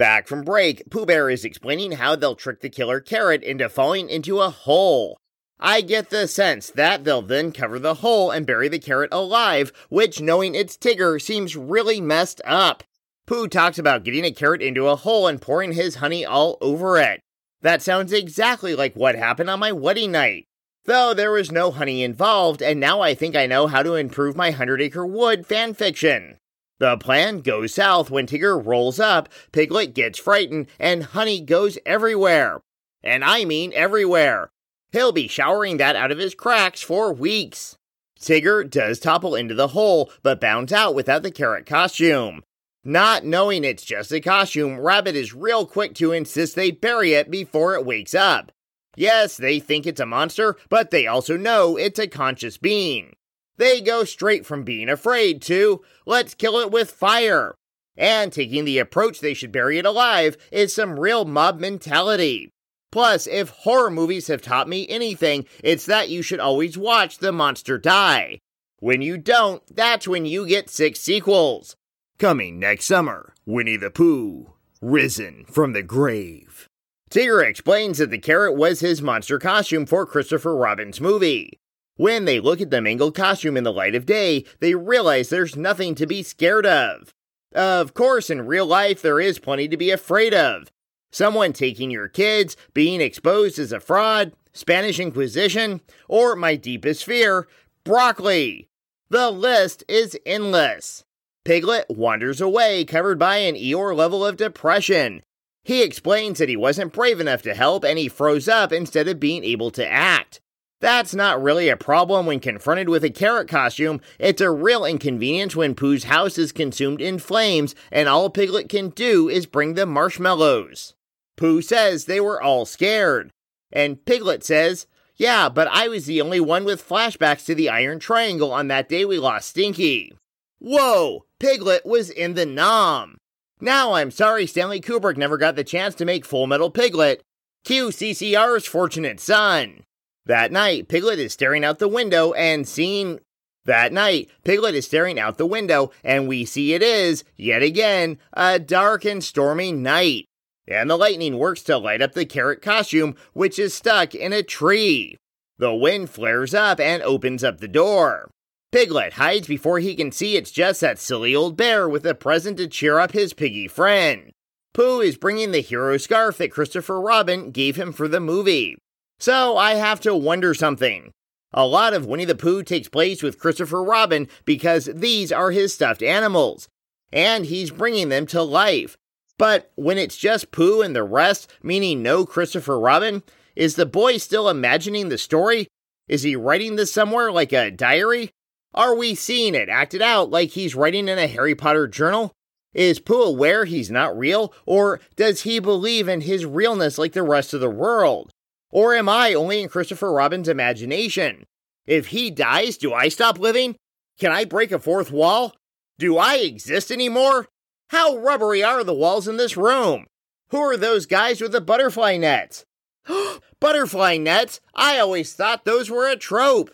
Speaker 1: Back from break, Pooh Bear is explaining how they'll trick the killer carrot into falling into a hole. I get the sense that they'll then cover the hole and bury the carrot alive, which, knowing it's Tigger, seems really messed up. Pooh talks about getting a carrot into a hole and pouring his honey all over it. That sounds exactly like what happened on my wedding night. Though there was no honey involved, and now I think I know how to improve my Hundred Acre Wood fanfiction. The plan goes south when Tigger rolls up, Piglet gets frightened, and honey goes everywhere. And I mean everywhere. He'll be showering that out of his cracks for weeks. Tigger does topple into the hole, but bounds out without the carrot costume. Not knowing it's just a costume, Rabbit is real quick to insist they bury it before it wakes up. Yes, they think it's a monster, but they also know it's a conscious being. They go straight from being afraid to, let's kill it with fire. And taking the approach they should bury it alive is some real mob mentality. Plus, if horror movies have taught me anything, it's that you should always watch the monster die. When you don't, that's when you get six sequels. Coming next summer, Winnie the Pooh, risen from the grave. Tigger explains that the carrot was his monster costume for Christopher Robin's movie. When they look at the mangled costume in the light of day, they realize there's nothing to be scared of. Of course, in real life, there is plenty to be afraid of, someone taking your kids, being exposed as a fraud, Spanish Inquisition, or my deepest fear, broccoli. The list is endless. Piglet wanders away, covered by an Eeyore level of depression. He explains that he wasn't brave enough to help and he froze up instead of being able to act. That's not really a problem when confronted with a carrot costume. It's a real inconvenience when Pooh's house is consumed in flames and all Piglet can do is bring the marshmallows. Pooh says they were all scared. And Piglet says, Yeah, but I was the only one with flashbacks to the Iron Triangle on that day we lost Stinky. Whoa, Piglet was in the Nom. Now I'm sorry Stanley Kubrick never got the chance to make Full Metal Piglet. Cue CCR's Fortunate Son. That night, Piglet is staring out the window and seeing. That night, Piglet is staring out the window, and we see it is, yet again, a dark and stormy night and the lightning works to light up the carrot costume, which is stuck in a tree. The wind flares up and opens up the door. Piglet hides before he can see it's just that silly old bear with a present to cheer up his piggy friend. Pooh is bringing the hero scarf that Christopher Robin gave him for the movie. So I have to wonder something. A lot of Winnie the Pooh takes place with Christopher Robin because these are his stuffed animals, and he's bringing them to life. But when it's just Pooh and the rest, meaning no Christopher Robin, is the boy still imagining the story? Is he writing this somewhere like a diary? Are we seeing it acted out like he's writing in a Harry Potter journal? Is Pooh aware he's not real, or does he believe in his realness like the rest of the world? Or am I only in Christopher Robin's imagination? If he dies, do I stop living? Can I break a fourth wall? Do I exist anymore? How rubbery are the walls in this room? Who are those guys with the butterfly nets? butterfly nets? I always thought those were a trope.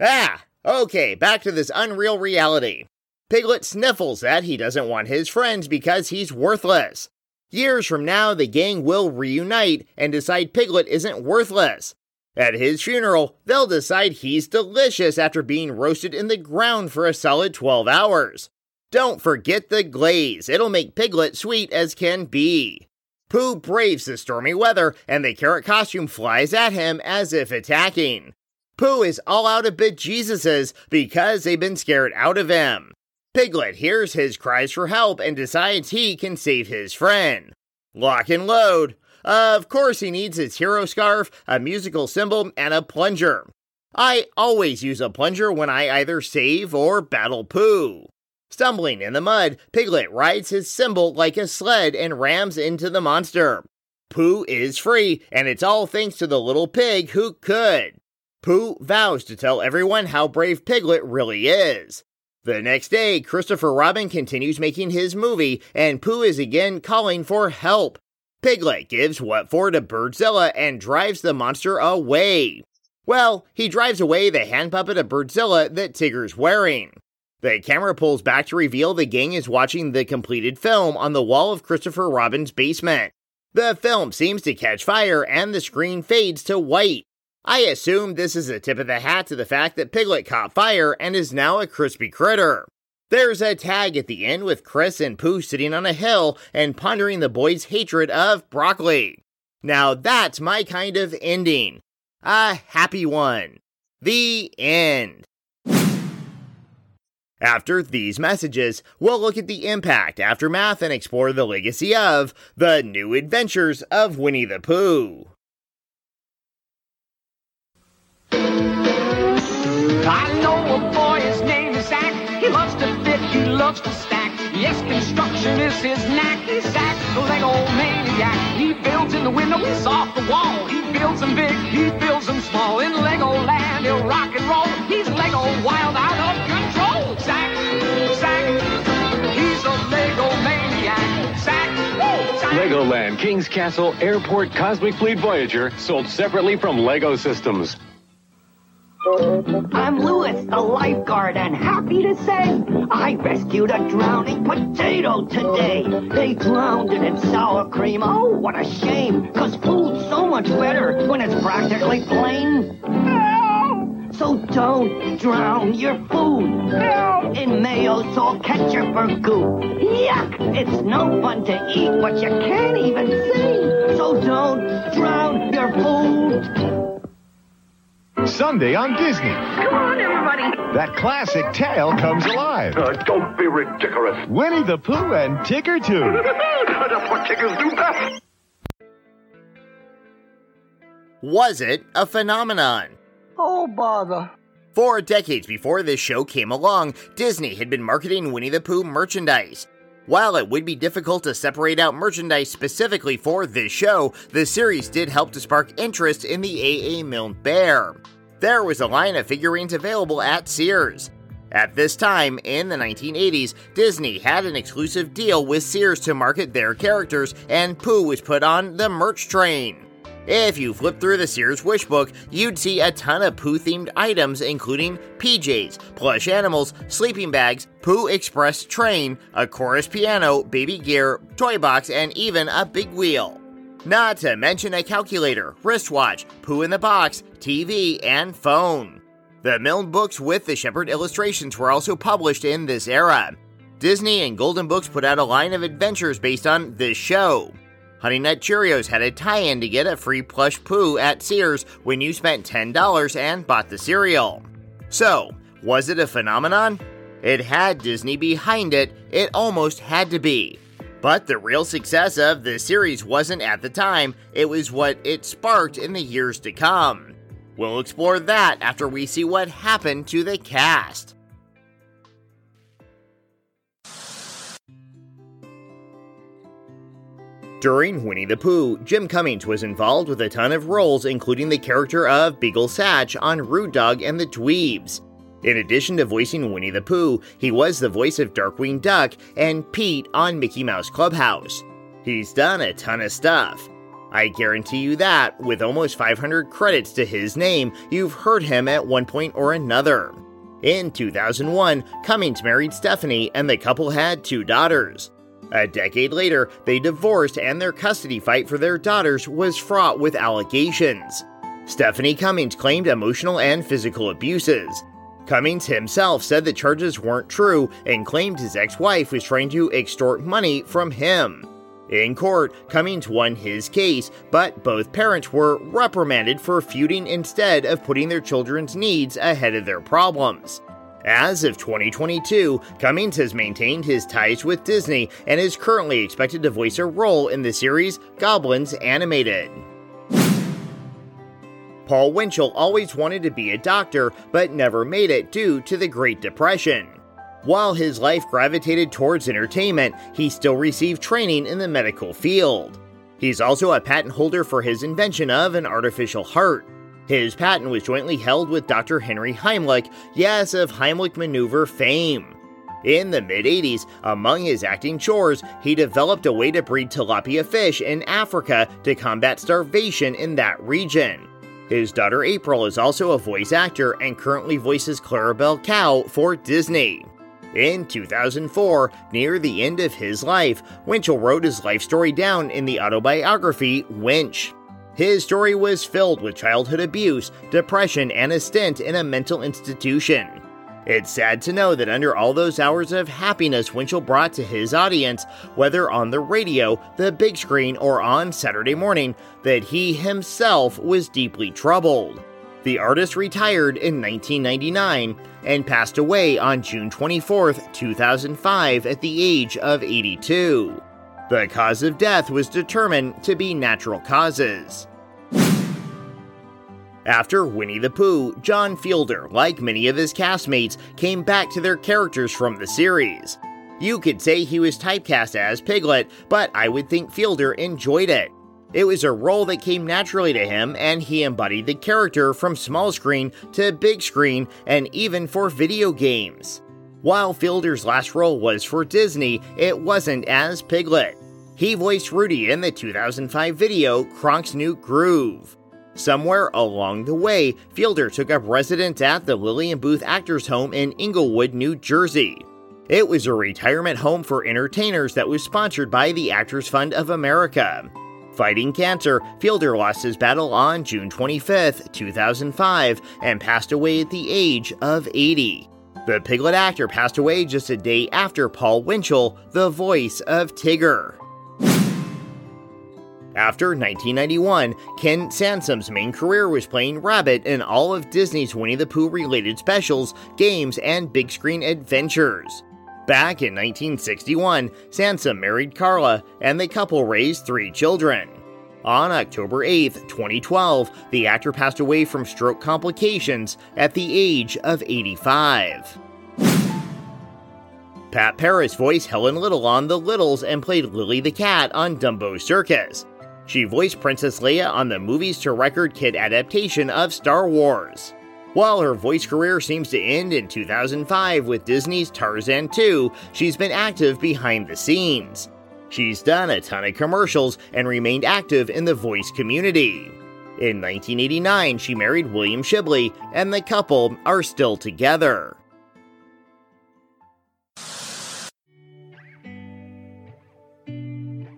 Speaker 1: Ah, okay, back to this unreal reality. Piglet sniffles that he doesn't want his friends because he's worthless. Years from now, the gang will reunite and decide Piglet isn't worthless. At his funeral, they'll decide he's delicious after being roasted in the ground for a solid 12 hours. Don't forget the glaze, it'll make Piglet sweet as can be. Pooh braves the stormy weather, and the carrot costume flies at him as if attacking. Pooh is all out of bejesuses because they've been scared out of him. Piglet hears his cries for help and decides he can save his friend. Lock and load. Of course, he needs his hero scarf, a musical cymbal, and a plunger. I always use a plunger when I either save or battle Pooh. Stumbling in the mud, Piglet rides his cymbal like a sled and rams into the monster. Pooh is free, and it's all thanks to the little pig who could. Pooh vows to tell everyone how brave Piglet really is. The next day, Christopher Robin continues making his movie, and Pooh is again calling for help. Piglet gives what for to Birdzilla and drives the monster away. Well, he drives away the hand puppet of Birdzilla that Tigger's wearing. The camera pulls back to reveal the gang is watching the completed film on the wall of Christopher Robin's basement. The film seems to catch fire and the screen fades to white. I assume this is a tip of the hat to the fact that Piglet caught fire and is now a crispy critter. There's a tag at the end with Chris and Pooh sitting on a hill and pondering the boy's hatred of broccoli. Now that's my kind of ending. A happy one. The end. After these messages, we'll look at the impact, aftermath, and explore the legacy of the new adventures of Winnie the Pooh.
Speaker 2: I know a boy, his name is Zach. He loves to fit, he loves to stack. Yes, construction is his knack. He's Zach, the Lego maniac. He builds in the window, he's off the wall. He builds them big, he builds them small. In Lego land, he'll rock and roll. He's Lego wild out of control. Zach, Zach, he's a Lego maniac. Zach, woo, Zach.
Speaker 9: Legoland, King's Castle, Airport, Cosmic Fleet Voyager, sold separately from Lego Systems.
Speaker 18: I'm Lewis, the lifeguard, and happy to say I rescued a drowning potato today. They drowned it in sour cream. Oh, what a shame, cause food's so much better when it's practically plain. So don't drown your food in mayo, salt, ketchup, or goo. Yuck! It's no fun to eat what you can't even see. So don't drown your food.
Speaker 19: Sunday on Disney.
Speaker 18: Come on, everybody.
Speaker 19: That classic tale comes alive.
Speaker 11: Uh, don't be ridiculous.
Speaker 19: Winnie the Pooh and Tigger Too.
Speaker 11: That's what chickens do best.
Speaker 1: Was it a phenomenon?
Speaker 12: Oh, bother.
Speaker 1: Four decades before this show came along, Disney had been marketing Winnie the Pooh merchandise. While it would be difficult to separate out merchandise specifically for this show, the series did help to spark interest in the A.A. Milne Bear. There was a line of figurines available at Sears. At this time, in the 1980s, Disney had an exclusive deal with Sears to market their characters, and Pooh was put on the merch train. If you flip through the Sears wish book, you'd see a ton of Pooh themed items, including PJs, plush animals, sleeping bags, Pooh Express train, a chorus piano, baby gear, toy box, and even a big wheel. Not to mention a calculator, wristwatch, Pooh in the box, TV, and phone. The Milne books with the Shepard illustrations were also published in this era. Disney and Golden Books put out a line of adventures based on this show. Honey Nut Cheerios had a tie in to get a free plush Pooh at Sears when you spent $10 and bought the cereal. So, was it a phenomenon? It had Disney behind it, it almost had to be. But the real success of the series wasn't at the time, it was what it sparked in the years to come. We'll explore that after we see what happened to the cast. During Winnie the Pooh, Jim Cummings was involved with a ton of roles, including the character of Beagle Satch on Rude Dog and the Dweebs. In addition to voicing Winnie the Pooh, he was the voice of Darkwing Duck and Pete on Mickey Mouse Clubhouse. He's done a ton of stuff. I guarantee you that, with almost 500 credits to his name, you've heard him at one point or another. In 2001, Cummings married Stephanie and the couple had two daughters. A decade later, they divorced and their custody fight for their daughters was fraught with allegations. Stephanie Cummings claimed emotional and physical abuses. Cummings himself said the charges weren't true and claimed his ex wife was trying to extort money from him. In court, Cummings won his case, but both parents were reprimanded for feuding instead of putting their children's needs ahead of their problems. As of 2022, Cummings has maintained his ties with Disney and is currently expected to voice a role in the series Goblins Animated. Paul Winchell always wanted to be a doctor, but never made it due to the Great Depression. While his life gravitated towards entertainment, he still received training in the medical field. He's also a patent holder for his invention of an artificial heart. His patent was jointly held with Dr. Henry Heimlich, yes, of Heimlich maneuver fame. In the mid 80s, among his acting chores, he developed a way to breed tilapia fish in Africa to combat starvation in that region. His daughter April is also a voice actor and currently voices Clarabelle Cow for Disney. In 2004, near the end of his life, Winchell wrote his life story down in the autobiography Winch. His story was filled with childhood abuse, depression, and a stint in a mental institution. It's sad to know that under all those hours of happiness Winchell brought to his audience, whether on the radio, the big screen, or on Saturday morning, that he himself was deeply troubled. The artist retired in 1999 and passed away on June 24, 2005, at the age of 82. The cause of death was determined to be natural causes. After Winnie the Pooh, John Fielder, like many of his castmates, came back to their characters from the series. You could say he was typecast as Piglet, but I would think Fielder enjoyed it. It was a role that came naturally to him, and he embodied the character from small screen to big screen and even for video games. While Fielder's last role was for Disney, it wasn't as Piglet. He voiced Rudy in the 2005 video Kronk's New Groove. Somewhere along the way, Fielder took up residence at the Lillian Booth Actors Home in Englewood, New Jersey. It was a retirement home for entertainers that was sponsored by the Actors Fund of America. Fighting cancer, Fielder lost his battle on June 25, 2005, and passed away at the age of 80. The Piglet actor passed away just a day after Paul Winchell, the voice of Tigger. After 1991, Ken Sansom's main career was playing Rabbit in all of Disney's Winnie the Pooh related specials, games, and big screen adventures. Back in 1961, Sansom married Carla, and the couple raised three children. On October 8, 2012, the actor passed away from stroke complications at the age of 85. Pat Parris voiced Helen Little on The Littles and played Lily the Cat on Dumbo Circus. She voiced Princess Leia on the movies to record kid adaptation of Star Wars. While her voice career seems to end in 2005 with Disney's Tarzan 2, she's been active behind the scenes. She's done a ton of commercials and remained active in the voice community. In 1989, she married William Shibley, and the couple are still together.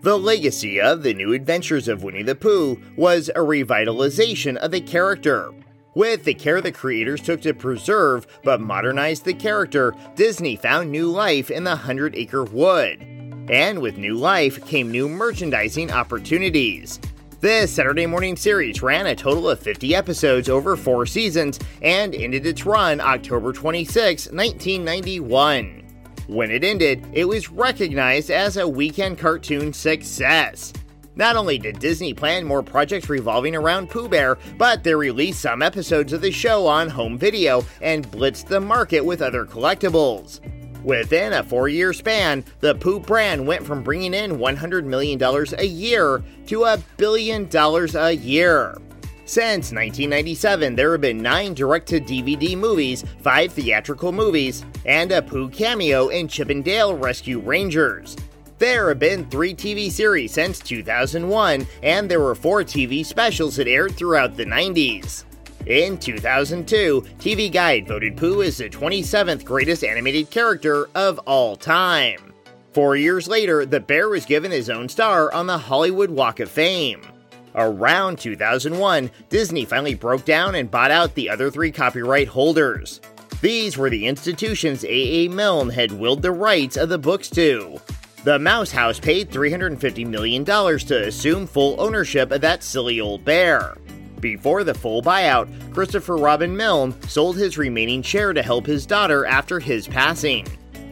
Speaker 1: The legacy of The New Adventures of Winnie the Pooh was a revitalization of the character. With the care the creators took to preserve but modernize the character, Disney found new life in the Hundred Acre Wood. And with new life came new merchandising opportunities. This Saturday morning series ran a total of 50 episodes over four seasons and ended its run October 26, 1991. When it ended, it was recognized as a weekend cartoon success. Not only did Disney plan more projects revolving around Pooh Bear, but they released some episodes of the show on home video and blitzed the market with other collectibles. Within a four year span, the Pooh brand went from bringing in $100 million a year to a billion dollars a year. Since 1997, there have been nine direct to DVD movies, five theatrical movies, and a Pooh cameo in Chip 'n Dale Rescue Rangers. There have been three TV series since 2001, and there were four TV specials that aired throughout the 90s. In 2002, TV Guide voted Pooh as the 27th greatest animated character of all time. Four years later, the bear was given his own star on the Hollywood Walk of Fame. Around 2001, Disney finally broke down and bought out the other three copyright holders. These were the institutions A.A. Milne had willed the rights of the books to. The Mouse House paid $350 million to assume full ownership of that silly old bear. Before the full buyout, Christopher Robin Milne sold his remaining share to help his daughter after his passing.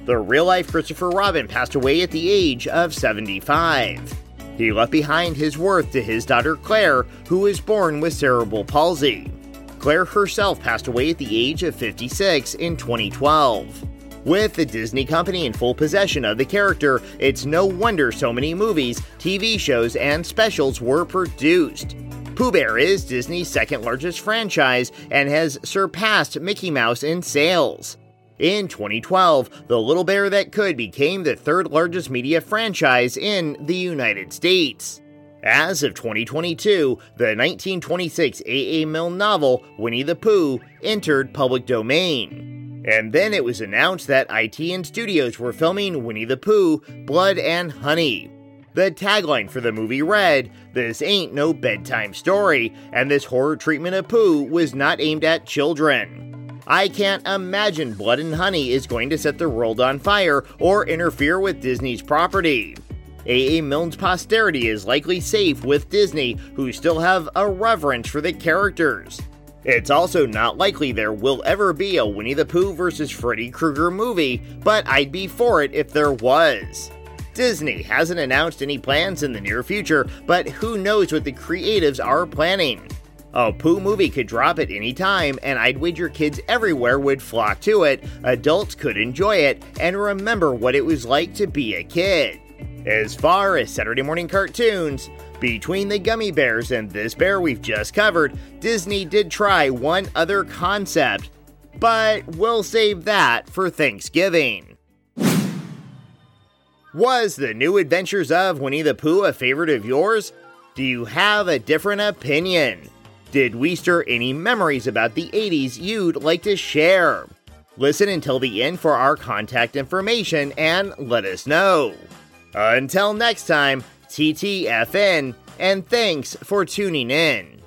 Speaker 1: The real life Christopher Robin passed away at the age of 75. He left behind his worth to his daughter Claire, who was born with cerebral palsy. Claire herself passed away at the age of 56 in 2012. With the Disney company in full possession of the character, it's no wonder so many movies, TV shows, and specials were produced. Pooh Bear is Disney's second largest franchise and has surpassed Mickey Mouse in sales. In 2012, The Little Bear That Could became the third largest media franchise in the United States. As of 2022, the 1926 A.A. Milne novel Winnie the Pooh entered public domain. And then it was announced that ITN Studios were filming Winnie the Pooh Blood and Honey. The tagline for the movie read, This ain't no bedtime story, and this horror treatment of Pooh was not aimed at children. I can't imagine Blood and Honey is going to set the world on fire or interfere with Disney's property. A.A. Milne's posterity is likely safe with Disney, who still have a reverence for the characters. It's also not likely there will ever be a Winnie the Pooh vs. Freddy Krueger movie, but I'd be for it if there was. Disney hasn't announced any plans in the near future, but who knows what the creatives are planning. A Pooh movie could drop at any time, and I'd wager kids everywhere would flock to it, adults could enjoy it, and remember what it was like to be a kid. As far as Saturday morning cartoons, between the Gummi Bears and this bear we've just covered, Disney did try one other concept, but we'll save that for Thanksgiving. Was the new adventures of Winnie the Pooh a favorite of yours? Do you have a different opinion? Did we stir any memories about the 80s you'd like to share? Listen until the end for our contact information and let us know. Until next time, TTFN, and thanks for tuning in.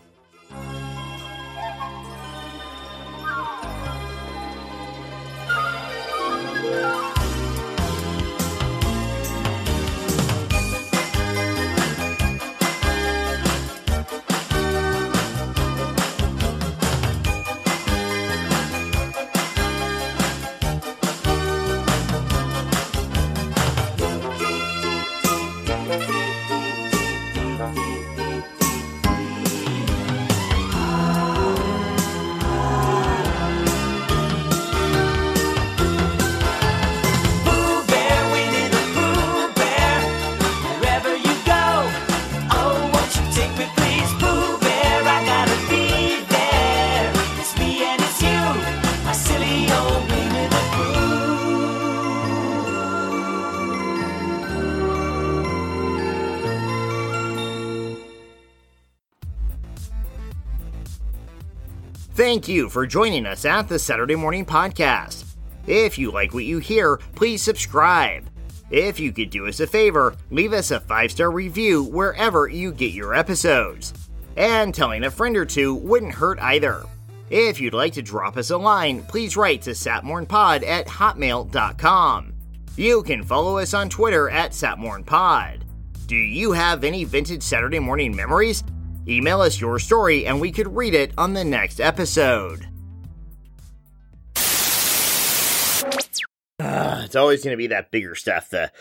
Speaker 1: Thank you for joining us at the Saturday Morning Podcast. If you like what you hear, please subscribe. If you could do us a favor, leave us a five star review wherever you get your episodes. And telling a friend or two wouldn't hurt either. If you'd like to drop us a line, please write to satmornpod at hotmail.com. You can follow us on Twitter at satmornpod. Do you have any vintage Saturday morning memories? Email us your story and we could read it on the next episode. Ah, it's always going to be that bigger stuff, the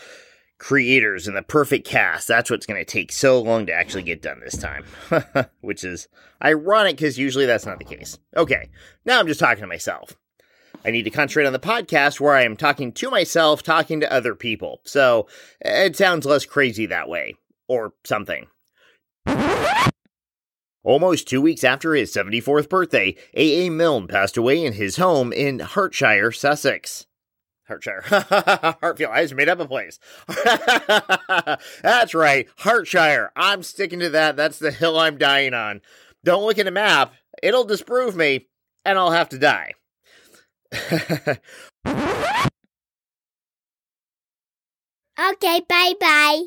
Speaker 1: creators and the perfect cast. That's what's going to take so long to actually get done this time, which is ironic because usually that's not the case. Okay, now I'm just talking to myself. I need to concentrate on the podcast where I am talking to myself, talking to other people. So it sounds less crazy that way, or something. Almost two weeks after his 74th birthday, A.A. Milne passed away in his home in Hertshire, Sussex. Hertshire. Hartfield. I just made up a place. That's right. Hertshire. I'm sticking to that. That's the hill I'm dying on. Don't look at a map. It'll disprove me, and I'll have to die.
Speaker 3: Okay, bye bye.